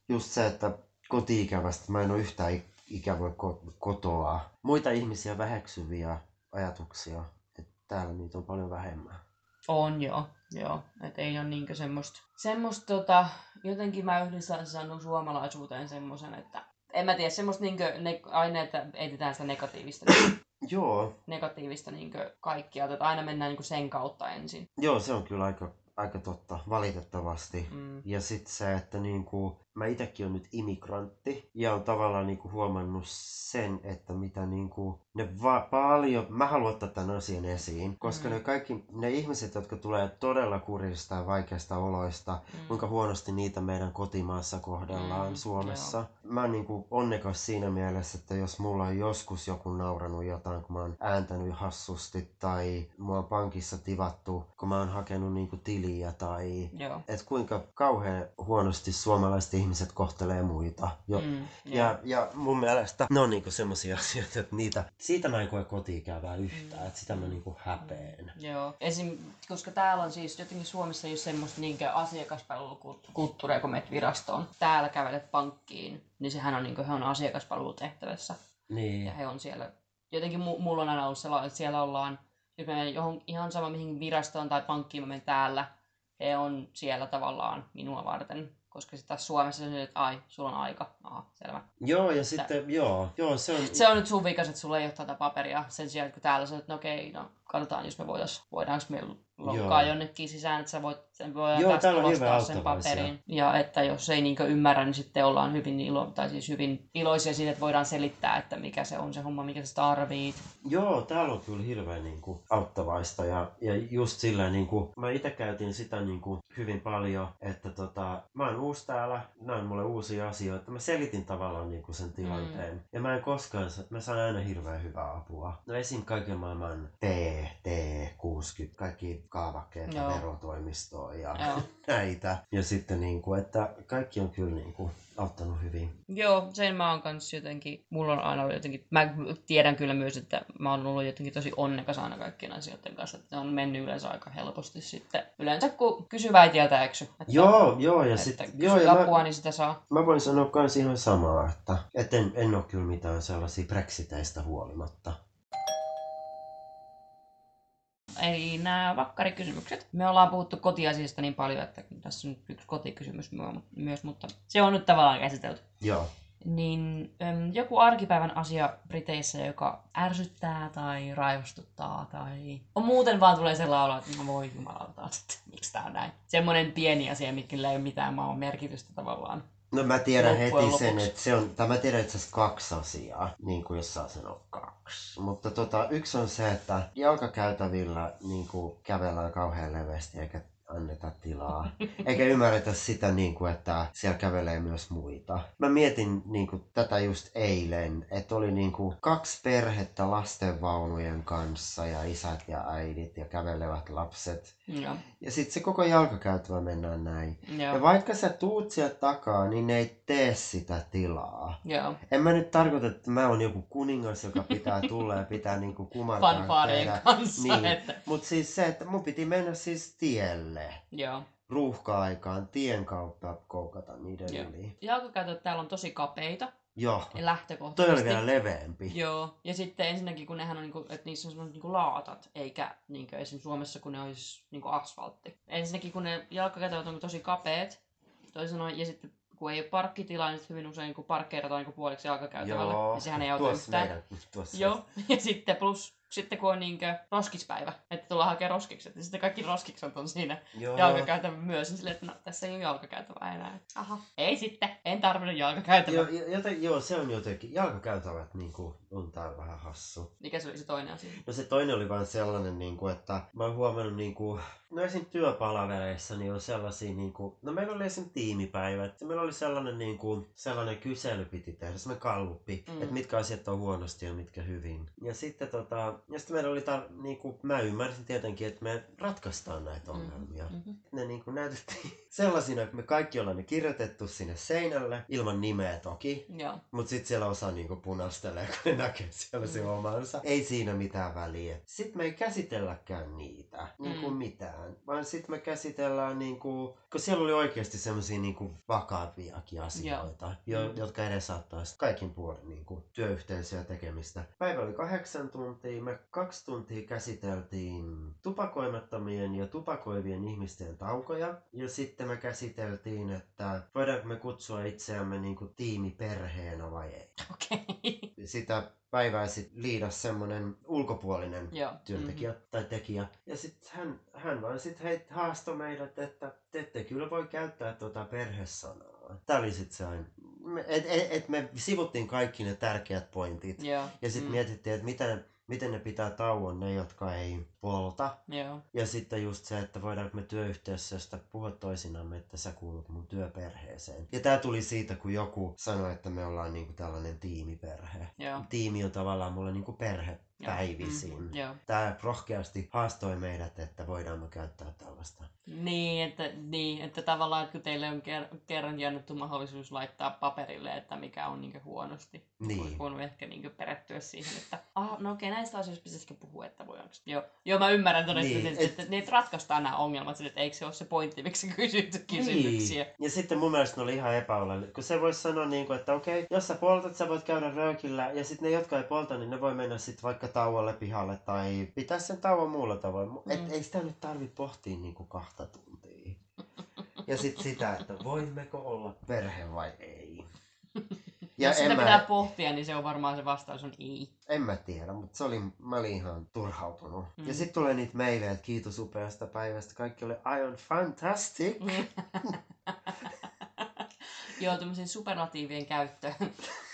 just se, että koti-ikävästä mä en ole yhtään ikävä ko- kotoa. Muita ihmisiä väheksyviä ajatuksia. Että täällä niitä on paljon vähemmän. On joo, joo. Et ei ole niinkö semmoista, semmoista tota, jotenkin mä yhdistän sanon suomalaisuuteen semmoisen, että en mä tiedä, semmoista niinkö, ne, aina, että etsitään sitä negatiivista, Joo, negatiivista niinkö kaikkia, että aina mennään niinkö sen kautta ensin. joo se on kyllä aika, aika totta, valitettavasti. Mm. Ja sitten se, että niinku, mä itsekin olen nyt immigrantti ja on tavallaan niinku huomannut sen, että mitä niinku, ne va- paljon, mä haluan ottaa tämän asian esiin, koska Mm. ne kaikki, ne ihmiset, jotka tulee todella kurisista ja vaikeista oloista, Mm. kuinka huonosti niitä meidän kotimaassa kohdellaan Mm, Suomessa. Mä oon niinku onnekas siinä mielessä, että jos mulla on joskus joku nauranut jotain, kun mä oon ääntänyt hassusti tai mua on pankissa tivattu, kun mä oon hakenut niinku tiliä tai Joo. että kuinka kauhean huonosti suomalaiset ihmiset kohtelee muita. Jo. Mm, Ja, ja mun mielestä ne on niinku semmosia asioita, että niitä, siitä mä en koe kotiikävää yhtään, Mm. että sitä mä niinku häpeen. Joo. Esim, koska täällä on siis jotenkin Suomessa ei ole semmoista niinkö asiakaspalvelukulttuuria, kun menet virastoon. Täällä kävelet pankkiin, niin sehän on, niinkö, he on asiakaspalvelutehtävässä. Ja Niin. he on siellä, jotenkin mu- mulla on aina ollut sellainen, että siellä ollaan, jos mä menen johon, ihan sama mihin virastoon tai pankkiin mä menen täällä, he on siellä tavallaan minua varten. Koska sitten taas Suomessa se että ai, sulla on aika. Aha, selvä. Joo, ja sitten, joo, joo, se on... Se on nyt sun vikas, että sulla ei ole tätä paperia. Sen sijaan, kun täällä sä että no okei, no katsotaan, jos me voitais, voidaanko me lokkaa Joo. jonnekin sisään, että sä voit, sen voidaan Joo, tästä täällä on hirveän ostaa sen paperin. Ja että jos ei niinkö ymmärrä, niin sitten ollaan hyvin, ilo, tai siis hyvin iloisia siitä, että voidaan selittää, että mikä se on se homma, mikä sä tarvit. Joo, täällä on kyllä hirveän niin kuin, auttavaista ja, ja just sillä niin kuin, mä itse käytin sitä niin kuin, hyvin paljon, että tota, mä oon uusi täällä, nämä on mulle uusia asioita, mä selitin tavallaan niin kuin, sen tilanteen mm. ja mä en koskaan, mä saan aina hirveän hyvää apua. No esim. kaiken maailman T, T, 60, kaikki kaavakkeet ja Joo. ja Joo. näitä. Ja sitten niin kuin, että kaikki on kyllä niin kuin, auttanut hyvin. Joo, sen mä oon kanssa jotenkin, mulla on aina ollut jotenkin, mä tiedän kyllä myös, että mä oon ollut jotenkin tosi onnekas aina kaikkien asioiden kanssa, että ne on mennyt yleensä aika helposti sitten. Yleensä kun kysyy väitiältä eksy. Että, Joo, joo, ja että sitten, joo, ja mä, apua, niin sitä saa. Mä voin sanoa kans ihan samaa, että et en, en ole kyllä mitään sellaisia brexiteistä huolimatta. Eli nämä vakkarikysymykset. Me ollaan puhuttu kotiasiasta niin paljon, että tässä on yksi kotikysymys myö- myös, mutta se on nyt tavallaan käsitelty. Joo. Niin joku arkipäivän asia Briteissä, joka ärsyttää tai raivostuttaa tai on muuten vaan tulee sellainen olo, että no voi jumalauta, miksi tää on näin. Semmoinen pieni asia, millä ei ole mitään maan merkitystä tavallaan. No mä tiedän heti sen, lopuksi. että se on, tai mä tiedän itse asiassa kaksi asiaa, niin kuin jos saa sanoa kaksi. Mutta tota, yksi on se, että jalkakäytävillä niin kuin kävellään kauhean leveästi eikä anneta tilaa. Eikä ymmärretä sitä, niin kuin, että siellä kävelee myös muita. Mä mietin niin kuin, tätä just eilen, että oli niin kuin, kaksi perhettä lastenvaunujen kanssa ja isät ja äidit ja kävelevät lapset. Joo. Ja sitten se koko jalkakäytävä mennään näin. Ja Joo. vaikka sä tuut sieltä takaa, niin ne ei tee sitä tilaa. Joo. En mä nyt tarkoita, että mä oon joku kuningas, joka pitää tulla ja pitää niinku kumartaa Fanfaareen kanssa. Niin. Että, Mutta siis se, että mun piti mennä siis tielle. Joo. Ruuhka-aikaan tien kautta koukata niiden Joo. yli. Jalkakäytöt täällä on tosi kapeita Joo. ja lähtökohtaisesti. Toi oli vielä leveämpi. Joo, ja sitten ensinnäkin kun nehän on, niinku, että niissä on semmoiset niinku laatat, eikä niinku esimerkiksi Suomessa kun ne olisi niinku asfaltti. Ensinnäkin kun ne jalkakäytävät on tosi kapeet, toisin sanoen, ja sitten kun ei ole parkkitilaa, niin hyvin usein kun parkkeerataan niinku puoliksi jalkakäytävällä, Joo. niin sehän ei auta tuossa yhtään. meidän, tuossa. Joo, ja sitten plus Sitten kun on niinkö roskispäivä, että tullaan hakemaan roskikset, ja sitten kaikki roskikset on siinä Joo. jalkakäytävä myös, niin silleen, että no, tässä ei ole jalkakäytävää enää. Aha, ei sitten, en tarvinnut jalkakäytävää. Joo, joten, joo, se on jotenkin, jalkakäytävät niin kuin, on täällä vähän hassu. Mikä se oli se toinen asia? No se toinen oli vaan sellainen, niin kuin, että mä oon huomannut, niin kuin, no esim. työpalavereissa niin on sellaisia, niin kuin, no meillä oli esim. tiimipäivät, meillä oli sellainen, niin kuin, sellainen kysely piti tehdä, sellainen kalluppi, mm. että mitkä asiat on huonosti ja mitkä hyvin. Ja sitten, tota, ja sitten meillä oli, tar- niin kuin, mä ymmärsin tietenkin, että me ratkaistaan näitä ongelmia. Mm. Mm-hmm. Ne niin kuin näytettiin sellaisina, että me kaikki ollaan ne kirjoitettu sinne seinälle, ilman nimeä toki, Joo. Mut sit siellä osa niinku punastelee, kun ne näkee siellä se Mm. omansa. Ei siinä mitään väliä. Sitten me ei käsitelläkään niitä, niinku Mm. mitään. Vaan sit me käsitellään niinku, kun siellä oli oikeasti semmosia niinku vakaviakin asioita, jo, Mm. jotka edesauttaa sit kaikin puolin niinku työyhteisöä tekemistä. Päivä oli kahdeksan tuntia, me kaksi tuntia käsiteltiin tupakoimattomien ja tupakoivien ihmisten taukoja. Ja sitten me käsiteltiin, että voidaanko me kutsua itseämme niinku tiimiperheenä vai ei. Okei. Sitä päivää sitten liidas semmonen ulkopuolinen Joo. työntekijä mm-hmm. tai tekijä. Ja sitten hän, hän vaan sitten haastoi meidät, että te ette kyllä voi käyttää tuota perhesanaa. Tämä oli sitten se aina. Me- Et, et, et me sivuttiin kaikki ne tärkeät pointit. Joo. Ja sitten mm. mietittiin, että miten, miten ne pitää tauon ne, jotka ei polta. Joo. Ja sitten just se, että voidaanko me työyhteisöstä puhua toisinamme, että sä kuulut mun työperheeseen. Ja tää tuli siitä, kun joku sanoi, että me ollaan niinku tällainen tiimiperhe. Joo. Tiimi on tavallaan mulle niinku perhe päivisin. Mm, joo. Tää rohkeasti haastoi meidät, että voidaan me käyttää tällaista. Niin että, niin, että tavallaan että kun teille on ker- kerran annettu mahdollisuus laittaa paperille, että mikä on niin huonosti. Niin. Voinut ehkä niin perehtyä siihen, että ah, no okei, näistä asioista pitäisikö puhua, että voi onko. Joo, joo mä ymmärrän todella, Niin, niin, että, et- että ratkaistaan nämä ongelmat, sille, että eikö se ole se pointti, miksi kysyt kysymyksiä. Niin. Ja sitten mun mielestä ne oli ihan epäolellinen. Kun se voisi sanoa, niin kuin, että okei, jos sä poltat, sä voit käydä röökillä. Ja sitten ne, jotka ei polta, niin ne voi mennä sitten vaikka tauolle pihalle tai pitää sen tauon muulla tavoin. Mm. Et ei sitä nyt tarvi pohtia niin kuin kahta tuntia. Ja sitten sitä, että voimmeko olla perhe vai ei. Ja Jos sitä en pitää mä, pohtia, niin se on varmaan se vastaus on ei. en mä tiedä, mutta se oli, mä olin ihan turhautunut. Mm. Mm. Ja sitten tulee niitä meille, että kiitos upeasta päivästä. Kaikki oli aivan fantastic. Joo, tämmöisen superlatiivien käyttö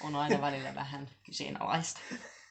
on aina välillä vähän kyseenalaista.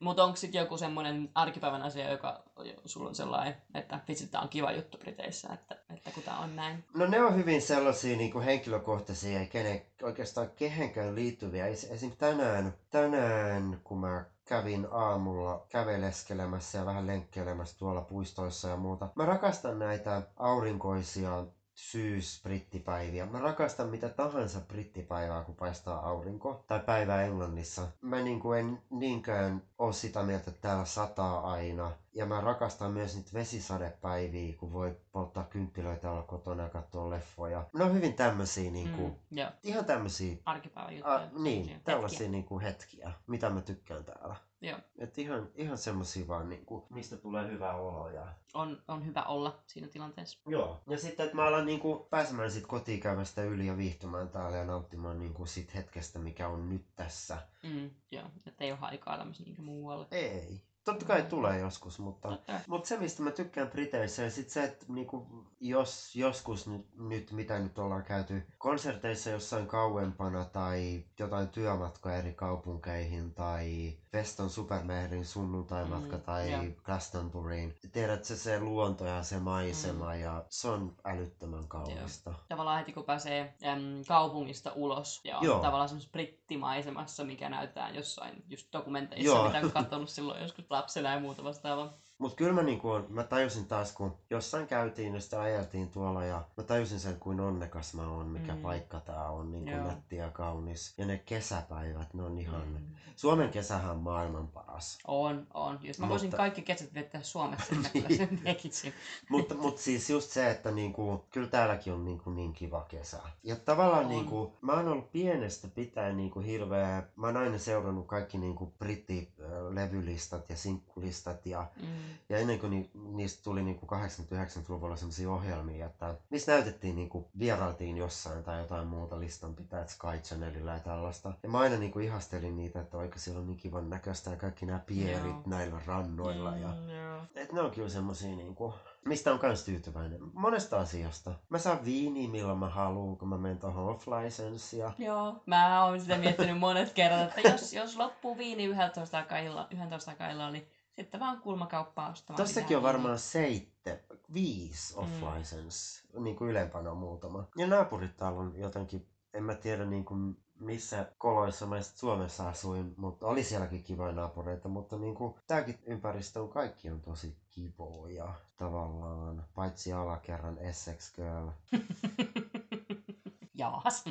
Mutta onko sitten joku semmoinen arkipäivän asia, joka sulla on sellainen, että vitsi, tää on kiva juttu Briteissä, että, että kun tää on näin. No ne on hyvin sellaisia niin kuin henkilökohtaisia kenen, oikeastaan kehenkään liittyviä. Es- Esim. tänään, tänään, kun mä kävin aamulla käveleskelemässä ja vähän lenkkeilemässä tuolla puistoissa ja muuta. Mä rakastan näitä aurinkoisia syys-brittipäiviä. Mä rakastan mitä tahansa brittipäivää, kun paistaa aurinko. Tai päivä Englannissa. Mä niin kuin en niinkään ole sitä mieltä, että täällä sataa aina. Ja mä rakastan myös niitä vesisadepäiviä, kun voi polttaa kynttilöitä olla kotona ja katsoa leffoja. Ne on hyvin tämmösiä niinku, Mm, joo, ihan tämmösiä, arkipäivän juttuja. a, niin, semmosia tällaisia hetkiä. niinku hetkiä, mitä mä tykkään täällä. Joo, Et ihan, ihan semmosia vaan niinku, mistä tulee hyvä olo ja... on, on hyvä olla siinä tilanteessa. Joo. Ja sitten, että mä alan niinku pääsemään sit kotikäymästä yli ja viihtymään täällä ja nauttimaan niinku sit hetkestä, mikä on nyt tässä. Mm, joo, että ei ole aikaa tämmöisiä niin muualle. Ei. Totta kai tulee joskus, mutta... Kai. Mutta se, mistä mä tykkään Briteissä, ja sit se, että niinku, jos joskus nyt, nyt, mitä nyt ollaan käyty konserteissa jossain kauempana, tai jotain työmatkoja eri kaupunkeihin, tai Veston Supermehrin sunnuntaimatka, Mm, tai joo. Glastonburyin. Tiedät, se, se luonto ja se maisema, Mm. ja se on älyttömän kaunista. Tavallaan heti kun pääsee äm, kaupungista ulos ja on Joo. tavallaan semmoisessa brittimaisemassa, mikä näytetään jossain just dokumenteissa, Joo. mitä on katsonut silloin joskus lapsena ja muuta vastaavaa. Mutta kyllä mä, niinku, on- mä tajusin taas, kun jossain käytiin ja sitä ajeltiin tuolla ja mä tajusin sen, kuin onnekas mä oon, mikä Mm. paikka tää on, niin kuin nätti ja kaunis. Ja ne kesäpäivät, ne on ihan... Mm. Suomen kesähän on maailman paras. On, on. Jos mä Mutta- voisin kaikki kesät viettää Suomessa, niin mä kyllä Niin. sen tekisin. mutta mut siis just se, että niinku, kyllä täälläkin on niinku niin kiva kesä. Ja tavallaan On. niinku, mä oon ollut pienestä pitäen niinku hirveä, mä oon aina seurannut kaikki niinku britti ö, levylistat ja sinkkulistat ja, Mm. Ja ennen kuin ni, niistä tuli niinku 89-luvulla sellaisia ohjelmia, että niissä näytettiin niinku vierailtiin jossain tai jotain muuta listanpitäjät Sky Channelilla ja tällaista. Ja mä aina niinku ihastelin niitä, että oikein siellä on niin kivan näköistä ja kaikki nämä pierit Joo. näillä rannoilla. Ja... Mm, joo. Et ne on kyllä semmosia niinku, mistä on kans tyytyväinen. Monesta asiasta. Mä saan viiniä milloin mä haluan, kun mä menen tohon off license ja Joo, mä oon sitä miettinyt monet kerrat, että jos, jos loppuu viini 11 aikaa illalla, 11 aikaa illalla, niin sitten vaan kulmakauppaa ostamaan. Tossakin on varmaan seitte, viisi off Mm. license, niin kuin ylempänä on muutama. Ja naapurit täällä on jotenkin, en mä tiedä niin kuin missä koloissa mä Suomessa asuin, mutta oli sielläkin kivoja naapureita, mutta niin kuin tääkin ympäristö on kaikki on tosi kivoja tavallaan, paitsi alakerran Essex Girl. Jaas.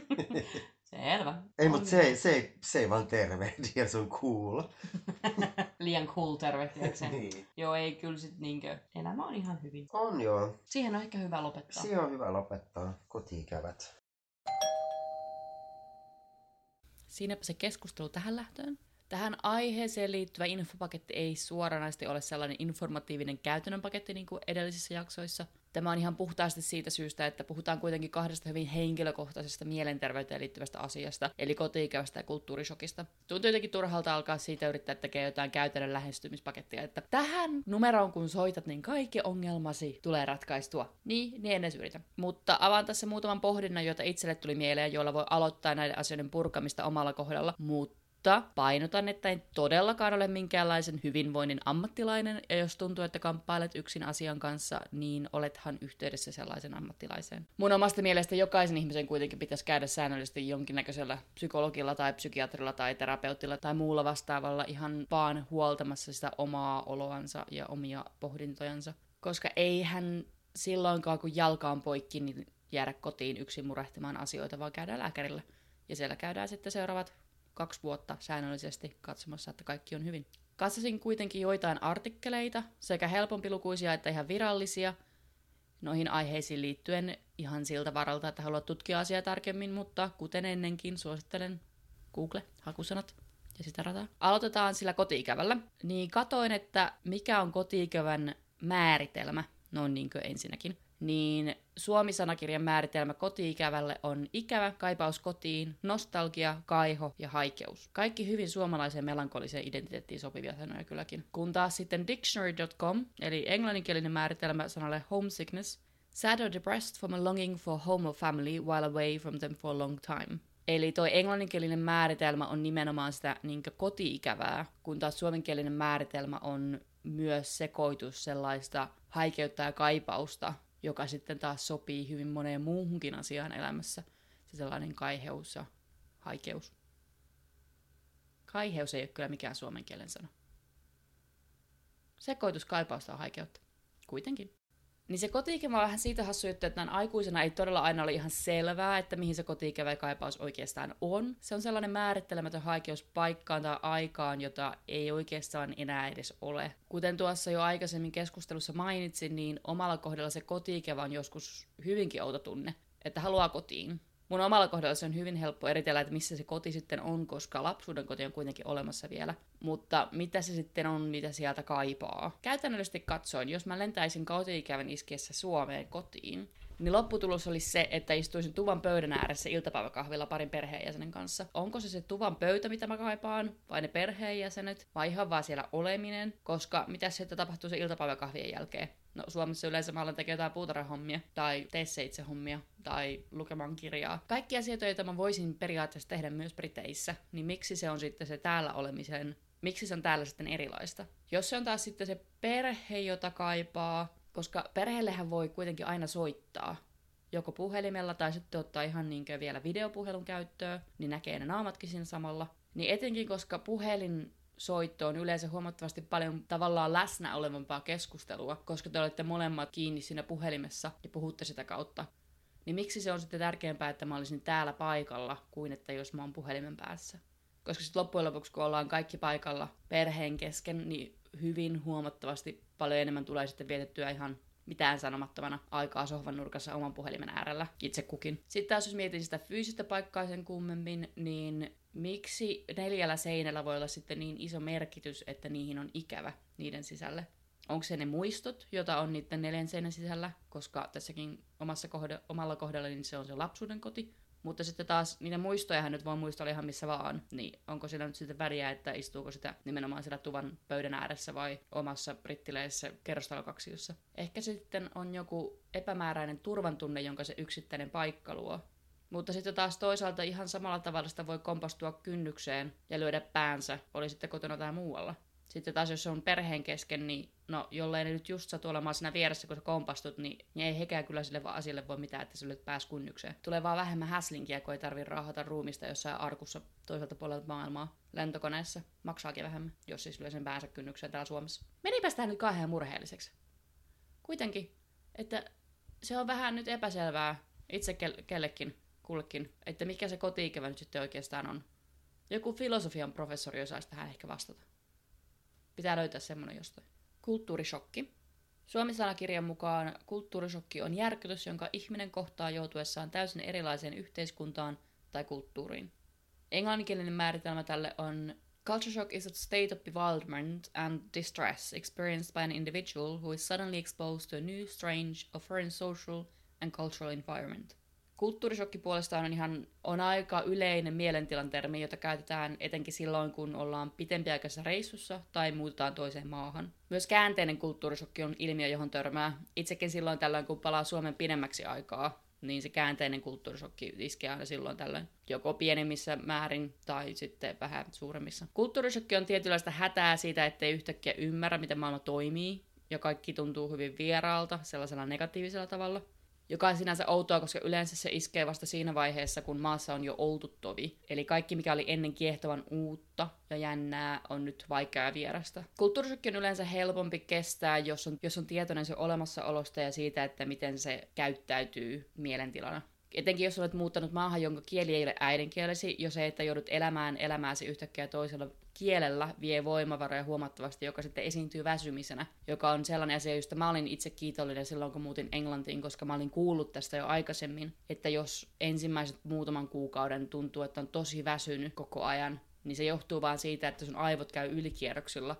Selvä. Ei, mutta se, ei- se, ei- se ei vaan tervehdi ja se on cool. Liian cool tervehtiäkseen. niin. Joo, ei kyllä sit niinkö. Elämä on ihan hyvin. On joo. Siihen on ehkä hyvä lopettaa. Siihen on hyvä lopettaa. Kotiikävät. Siinäpä se keskustelu tähän lähtöön. Tähän aiheeseen liittyvä infopaketti ei suoranaisesti ole sellainen informatiivinen käytännön paketti niin kuin edellisissä jaksoissa. Tämä on ihan puhtaasti siitä syystä, että puhutaan kuitenkin kahdesta hyvin henkilökohtaisesta mielenterveyteen liittyvästä asiasta, eli kotiikävästä ja kulttuurishokista. Tuntuu jotenkin turhalta alkaa siitä yrittää tekee jotain käytännön lähestymispakettia, että tähän numeroon kun soitat, niin kaikki ongelmasi tulee ratkaistua. Niin, niin en edes yritä. Mutta avaan tässä muutaman pohdinnan, joita itselle tuli mieleen, joilla voi aloittaa näiden asioiden purkamista omalla kohdalla, mutta mutta painotan, että en todellakaan ole minkäänlaisen hyvinvoinnin ammattilainen, ja jos tuntuu, että kamppailet yksin asian kanssa, niin olethan yhteydessä sellaisen ammattilaiseen. Mun omasta mielestä jokaisen ihmisen kuitenkin pitäisi käydä säännöllisesti jonkinnäköisellä psykologilla tai psykiatrilla tai terapeutilla tai muulla vastaavalla ihan vaan huoltamassa sitä omaa oloansa ja omia pohdintojansa. Koska eihän silloinkaan, kun jalka on poikki, niin jäädä kotiin yksin murehtimaan asioita, vaan käydään lääkärillä. Ja siellä käydään sitten seuraavat kaksi vuotta säännöllisesti katsomassa, että kaikki on hyvin. Katsasin kuitenkin joitain artikkeleita, sekä helpompilukuisia että ihan virallisia, noihin aiheisiin liittyen ihan siltä varalta, että haluat tutkia asiaa tarkemmin, mutta kuten ennenkin suosittelen Google, hakusanat ja sitä rataa. Aloitetaan sillä kotiikävällä. Niin katoin, että mikä on kotiikävän määritelmä, noin niinkö ensinnäkin niin Suomi-sanakirjan määritelmä kotiikävälle on ikävä, kaipaus kotiin, nostalgia, kaiho ja haikeus. Kaikki hyvin suomalaiseen melankoliseen identiteettiin sopivia sanoja kylläkin. Kun taas sitten dictionary.com, eli englanninkielinen määritelmä sanalle homesickness, sad or depressed from a longing for home or family while away from them for a long time. Eli tuo englanninkielinen määritelmä on nimenomaan sitä niin koti-ikävää, kun taas suomenkielinen määritelmä on myös sekoitus sellaista haikeutta ja kaipausta, joka sitten taas sopii hyvin moneen muuhunkin asiaan elämässä. Se sellainen kaiheus ja haikeus. Kaiheus ei ole kyllä mikään suomen kielen sana. Sekoitus kaipausta ja haikeutta. Kuitenkin. Niin se kotiikävä on vähän siitä hassu juttu, että näin aikuisena ei todella aina ole ihan selvää, että mihin se kotiikävä kaipaus oikeastaan on. Se on sellainen määrittelemätön haikeus paikkaan tai aikaan, jota ei oikeastaan enää edes ole. Kuten tuossa jo aikaisemmin keskustelussa mainitsin, niin omalla kohdalla se kotiikävä on joskus hyvinkin outo tunne, että haluaa kotiin. Mun omalla kohdalla se on hyvin helppo eritellä, että missä se koti sitten on, koska lapsuuden koti on kuitenkin olemassa vielä. Mutta mitä se sitten on, mitä sieltä kaipaa? Käytännöllisesti katsoen, jos mä lentäisin kotiikävän iskiessä Suomeen kotiin, niin lopputulos olisi se, että istuisin tuvan pöydän ääressä iltapäiväkahvilla parin perheenjäsenen kanssa. Onko se se tuvan pöytä, mitä mä kaipaan, vai ne perheenjäsenet, vai ihan vaan siellä oleminen? Koska mitä sitten tapahtuu se iltapäiväkahvien jälkeen? No Suomessa yleensä mä alan tekemään jotain puutarhahommia, tai tee se itse hommia, tai lukemaan kirjaa. Kaikki asioita, joita mä voisin periaatteessa tehdä myös Briteissä, niin miksi se on sitten se täällä olemisen, miksi se on täällä sitten erilaista? Jos se on taas sitten se perhe, jota kaipaa, koska perheellehän voi kuitenkin aina soittaa, joko puhelimella tai sitten ottaa ihan niin vielä videopuhelun käyttöön, niin näkee ne naamatkin siinä samalla. Niin etenkin, koska puhelin soitto on yleensä huomattavasti paljon tavallaan läsnä olevampaa keskustelua, koska te olette molemmat kiinni siinä puhelimessa ja puhutte sitä kautta. Niin miksi se on sitten tärkeämpää, että mä olisin täällä paikalla, kuin että jos mä oon puhelimen päässä? Koska sitten loppujen lopuksi, kun ollaan kaikki paikalla perheen kesken, niin hyvin huomattavasti paljon enemmän tulee sitten vietettyä ihan mitään sanomattomana aikaa sohvan nurkassa oman puhelimen äärellä itse kukin. Sitten taas jos mietin sitä fyysistä paikkaa sen kummemmin, niin miksi neljällä seinällä voi olla sitten niin iso merkitys, että niihin on ikävä niiden sisälle? Onko se ne muistot, joita on niiden neljän seinän sisällä, koska tässäkin omassa kohde, omalla kohdalla niin se on se lapsuuden koti. Mutta sitten taas niitä muistoja nyt voi muistella ihan missä vaan. Niin onko sillä nyt sitten väliä, että istuuko sitä nimenomaan siellä tuvan pöydän ääressä vai omassa brittileisessä kerrostalokaksiossa. Ehkä sitten on joku epämääräinen turvantunne, jonka se yksittäinen paikka luo. Mutta sitten taas toisaalta ihan samalla tavalla sitä voi kompastua kynnykseen ja lyödä päänsä, oli sitten kotona tai muualla. Sitten taas jos se on perheen kesken, niin no jollei ne nyt just satu olemaan siinä vieressä, kun sä kompastut, niin, niin ei hekään kyllä sille asialle voi mitään, että sä pääs kynnykseen. Tulee vaan vähemmän häslinkiä, kun ei tarvi raahata ruumista jossain arkussa toiselta puolelta maailmaa lentokoneessa. Maksaakin vähemmän, jos siis lyö sen päänsä kynnykseen täällä Suomessa. Menipä sitä nyt kauhean murheelliseksi. Kuitenkin, että se on vähän nyt epäselvää itse kellekin, kullekin, että mikä se kotiikävä nyt sitten oikeastaan on. Joku filosofian professori osaisi tähän ehkä vastata. Pitää löytää semmoinen jostain. Kulttuurishokki. Suomisanakirjan mukaan kulttuurishokki on järkytys, jonka ihminen kohtaa joutuessaan täysin erilaiseen yhteiskuntaan tai kulttuuriin. Englanninkielinen määritelmä tälle on Culture shock is a state of bewilderment and distress experienced by an individual who is suddenly exposed to a new, strange, or foreign social and cultural environment – Kulttuurishokki puolestaan on ihan on aika yleinen mielentilan termi, jota käytetään etenkin silloin, kun ollaan pitempiaikaisessa reissussa tai muutetaan toiseen maahan. Myös käänteinen kulttuurishokki on ilmiö, johon törmää. Itsekin silloin tällöin, kun palaa Suomen pidemmäksi aikaa, niin se käänteinen kulttuurishokki iskee aina silloin tällöin. Joko pienemmissä määrin tai sitten vähän suuremmissa. Kulttuurishokki on tietynlaista hätää siitä, ettei yhtäkkiä ymmärrä, miten maailma toimii, ja kaikki tuntuu hyvin vieraalta sellaisella negatiivisella tavalla joka on sinänsä outoa, koska yleensä se iskee vasta siinä vaiheessa, kun maassa on jo oltu tovi. Eli kaikki, mikä oli ennen kiehtovan uutta ja jännää, on nyt vaikeaa vierasta. Kulttuurisokki on yleensä helpompi kestää, jos on, jos on tietoinen se olemassaolosta ja siitä, että miten se käyttäytyy mielentilana. Etenkin jos olet muuttanut maahan, jonka kieli ei ole äidinkielesi, jo se, että joudut elämään elämääsi yhtäkkiä toisella kielellä vie voimavaroja huomattavasti, joka sitten esiintyy väsymisenä, joka on sellainen asia, josta mä olin itse kiitollinen silloin, kun muutin Englantiin, koska mä olin kuullut tästä jo aikaisemmin, että jos ensimmäiset muutaman kuukauden tuntuu, että on tosi väsynyt koko ajan, niin se johtuu vaan siitä, että sun aivot käy ylikierroksilla,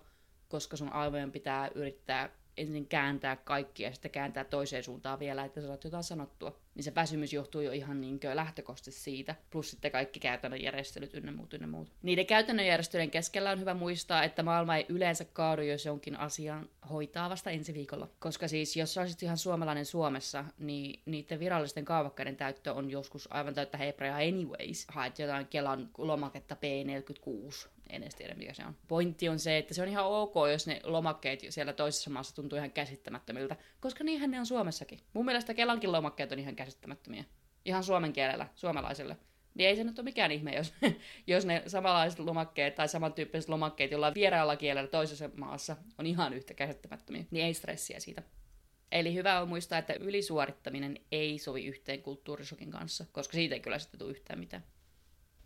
koska sun aivojen pitää yrittää ensin kääntää kaikkia ja sitten kääntää toiseen suuntaan vielä, että saat jotain sanottua. Niin se väsymys johtuu jo ihan niin lähtökohtaisesti siitä. Plus sitten kaikki käytännön järjestelyt ynnä muut ynnä muut. Niiden käytännön järjestelyjen keskellä on hyvä muistaa, että maailma ei yleensä kaadu, jos jonkin asian hoitaa vasta ensi viikolla. Koska siis jos olisit ihan suomalainen Suomessa, niin niiden virallisten kaavakkeiden täyttö on joskus aivan täyttä hebreaa anyways. Haet jotain Kelan lomaketta P46 en edes tiedä mikä se on. Pointti on se, että se on ihan ok, jos ne lomakkeet siellä toisessa maassa tuntuu ihan käsittämättömiltä, koska niinhän ne on Suomessakin. Mun mielestä Kelankin lomakkeet on ihan käsittämättömiä. Ihan suomen kielellä, suomalaiselle. Niin ei se nyt ole mikään ihme, jos, jos ne samanlaiset lomakkeet tai samantyyppiset lomakkeet jollain vieraalla kielellä toisessa maassa on ihan yhtä käsittämättömiä. Niin ei stressiä siitä. Eli hyvä on muistaa, että ylisuorittaminen ei sovi yhteen kulttuurisokin kanssa, koska siitä ei kyllä sitten tule yhtään mitään.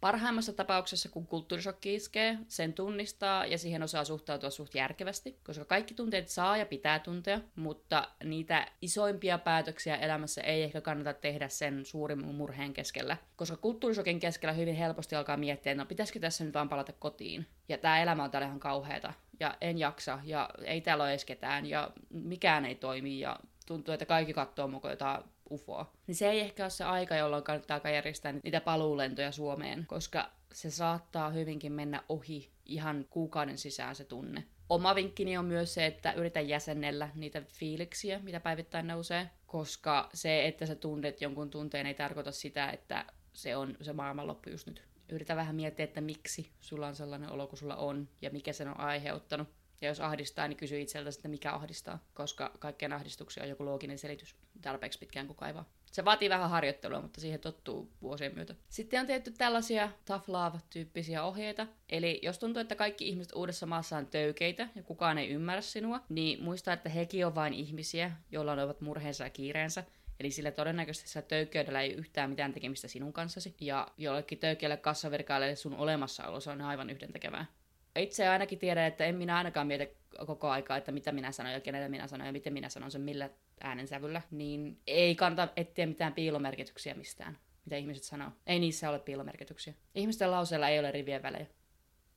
Parhaimmassa tapauksessa, kun kulttuurisokki iskee, sen tunnistaa ja siihen osaa suhtautua suht järkevästi, koska kaikki tunteet saa ja pitää tuntea, mutta niitä isoimpia päätöksiä elämässä ei ehkä kannata tehdä sen suurimman murheen keskellä. Koska kulttuurisokin keskellä hyvin helposti alkaa miettiä, että no pitäisikö tässä nyt vaan palata kotiin. Ja tämä elämä on täällä ihan kauheata. Ja en jaksa, ja ei täällä ole edes ketään, ja mikään ei toimi, ja tuntuu, että kaikki katsoo mukaan jotain ufoa. Niin se ei ehkä ole se aika, jolloin kannattaa järjestää niitä paluulentoja Suomeen, koska se saattaa hyvinkin mennä ohi ihan kuukauden sisään se tunne. Oma vinkkini on myös se, että yritä jäsennellä niitä fiiliksiä, mitä päivittäin nousee, koska se, että sä tunnet jonkun tunteen, ei tarkoita sitä, että se on se maailmanloppu just nyt. Yritä vähän miettiä, että miksi sulla on sellainen olo kuin sulla on ja mikä sen on aiheuttanut. Ja jos ahdistaa, niin kysy itseltä sitten, mikä ahdistaa, koska kaikkien ahdistuksia on joku looginen selitys tarpeeksi pitkään kuin kaivaa. Se vaatii vähän harjoittelua, mutta siihen tottuu vuosien myötä. Sitten on tehty tällaisia tough love-tyyppisiä ohjeita. Eli jos tuntuu, että kaikki ihmiset uudessa maassa on töykeitä ja kukaan ei ymmärrä sinua, niin muista, että hekin on vain ihmisiä, joilla ovat murheensa ja kiireensä. Eli sillä todennäköisesti sillä töykeydellä ei yhtään mitään tekemistä sinun kanssasi. Ja jollekin töykeälle kassavirkaille sun olemassaolo on aivan yhdentekevää itse ainakin tiedän, että en minä ainakaan mieti koko aikaa, että mitä minä sanon ja kenelle minä sanon ja miten minä sanon sen millä äänensävyllä, niin ei kannata etsiä mitään piilomerkityksiä mistään. mitä ihmiset sanoo. Ei niissä ole piilomerkityksiä. Ihmisten lauseilla ei ole rivien välejä.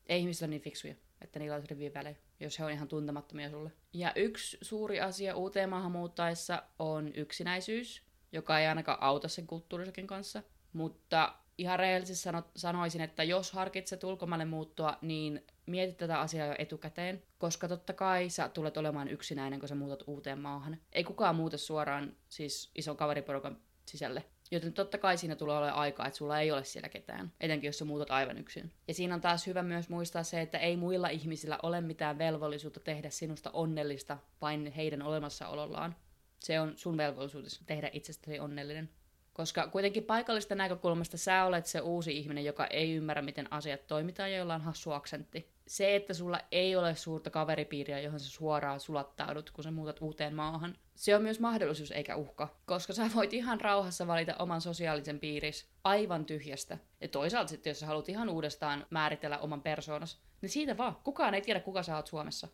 Ei ihmiset ole niin fiksuja, että niillä olisi rivien välejä, jos he on ihan tuntemattomia sulle. Ja yksi suuri asia uuteen maahan muuttaessa on yksinäisyys, joka ei ainakaan auta sen kulttuurisokin kanssa. Mutta ihan rehellisesti sano, sanoisin, että jos harkitset ulkomaille muuttua, niin mieti tätä asiaa jo etukäteen, koska totta kai sä tulet olemaan yksinäinen, kun sä muutat uuteen maahan. Ei kukaan muuta suoraan siis ison kaveriporukan sisälle. Joten totta kai siinä tulee olemaan aikaa, että sulla ei ole siellä ketään, etenkin jos sä muutat aivan yksin. Ja siinä on taas hyvä myös muistaa se, että ei muilla ihmisillä ole mitään velvollisuutta tehdä sinusta onnellista vain heidän olemassaolollaan. Se on sun velvollisuus tehdä itsestäsi onnellinen. Koska kuitenkin paikallista näkökulmasta sä olet se uusi ihminen, joka ei ymmärrä, miten asiat toimitaan ja jolla on hassu aksentti. Se, että sulla ei ole suurta kaveripiiriä, johon sä suoraan sulattaudut, kun sä muutat uuteen maahan, se on myös mahdollisuus eikä uhka. Koska sä voit ihan rauhassa valita oman sosiaalisen piiris aivan tyhjästä. Ja toisaalta sitten, jos sä haluat ihan uudestaan määritellä oman persoonas, niin siitä vaan. Kukaan ei tiedä, kuka sä oot Suomessa.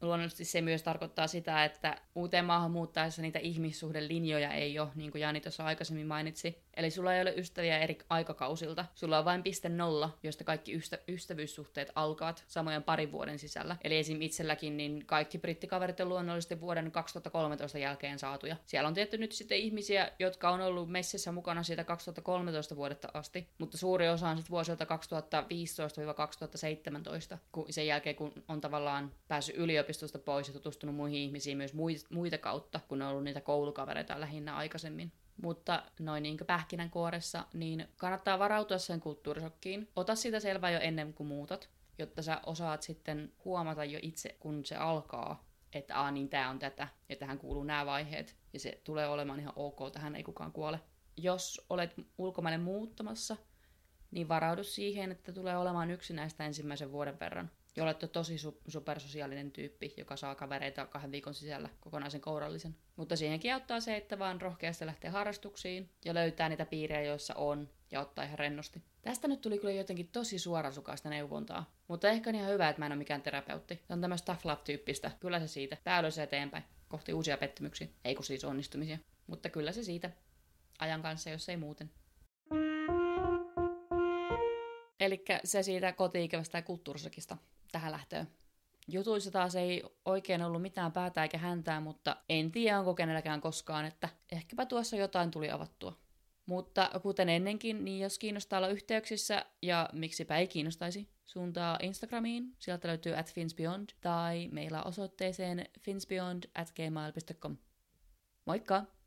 Luonnollisesti se myös tarkoittaa sitä, että uuteen maahan muuttaessa niitä ihmissuhdelinjoja ei ole, niin kuin Jani tuossa aikaisemmin mainitsi. Eli sulla ei ole ystäviä eri aikakausilta. Sulla on vain piste nolla, josta kaikki ystä- ystävyyssuhteet alkavat samojen parin vuoden sisällä. Eli esim. itselläkin niin kaikki brittikaverit on luonnollisesti vuoden 2013 jälkeen saatuja. Siellä on tietty nyt sitten ihmisiä, jotka on ollut messissä mukana siitä 2013 vuodetta asti, mutta suuri osa on sitten vuosilta 2015-2017, kun sen jälkeen kun on tavallaan päässyt yliopistosta pois ja tutustunut muihin ihmisiin myös muita kautta, kun on ollut niitä koulukavereita lähinnä aikaisemmin. Mutta noin niin pähkinänkuoressa, niin kannattaa varautua sen kulttuurisokkiin. Ota sitä selvää jo ennen kuin muutat, jotta sä osaat sitten huomata jo itse, kun se alkaa, että aa niin tää on tätä ja tähän kuuluu nämä vaiheet. Ja se tulee olemaan ihan ok, tähän ei kukaan kuole. Jos olet ulkomaille muuttamassa, niin varaudu siihen, että tulee olemaan yksinäistä ensimmäisen vuoden verran ja olette tosi su- supersosiaalinen tyyppi, joka saa kavereita kahden viikon sisällä kokonaisen kourallisen. Mutta siihenkin auttaa se, että vaan rohkeasti lähtee harrastuksiin ja löytää niitä piirejä, joissa on ja ottaa ihan rennosti. Tästä nyt tuli kyllä jotenkin tosi suorasukaista neuvontaa. Mutta ehkä on ihan hyvä, että mä en ole mikään terapeutti. Se on tämmöistä tough love-tyyppistä. Kyllä se siitä. Tää ylös eteenpäin. Kohti uusia pettymyksiä. Ei kun siis onnistumisia. Mutta kyllä se siitä. Ajan kanssa, jos ei muuten. Eli se siitä koti-ikävästä ja kulttuurisokista tähän lähtöön. Jutuissa taas ei oikein ollut mitään päätä eikä häntää, mutta en tiedä onko kenelläkään koskaan, että ehkäpä tuossa jotain tuli avattua. Mutta kuten ennenkin, niin jos kiinnostaa olla yhteyksissä, ja miksipä ei kiinnostaisi, suuntaa Instagramiin, sieltä löytyy at finsbeyond, tai meillä osoitteeseen finsbeyond at gmail.com. Moikka!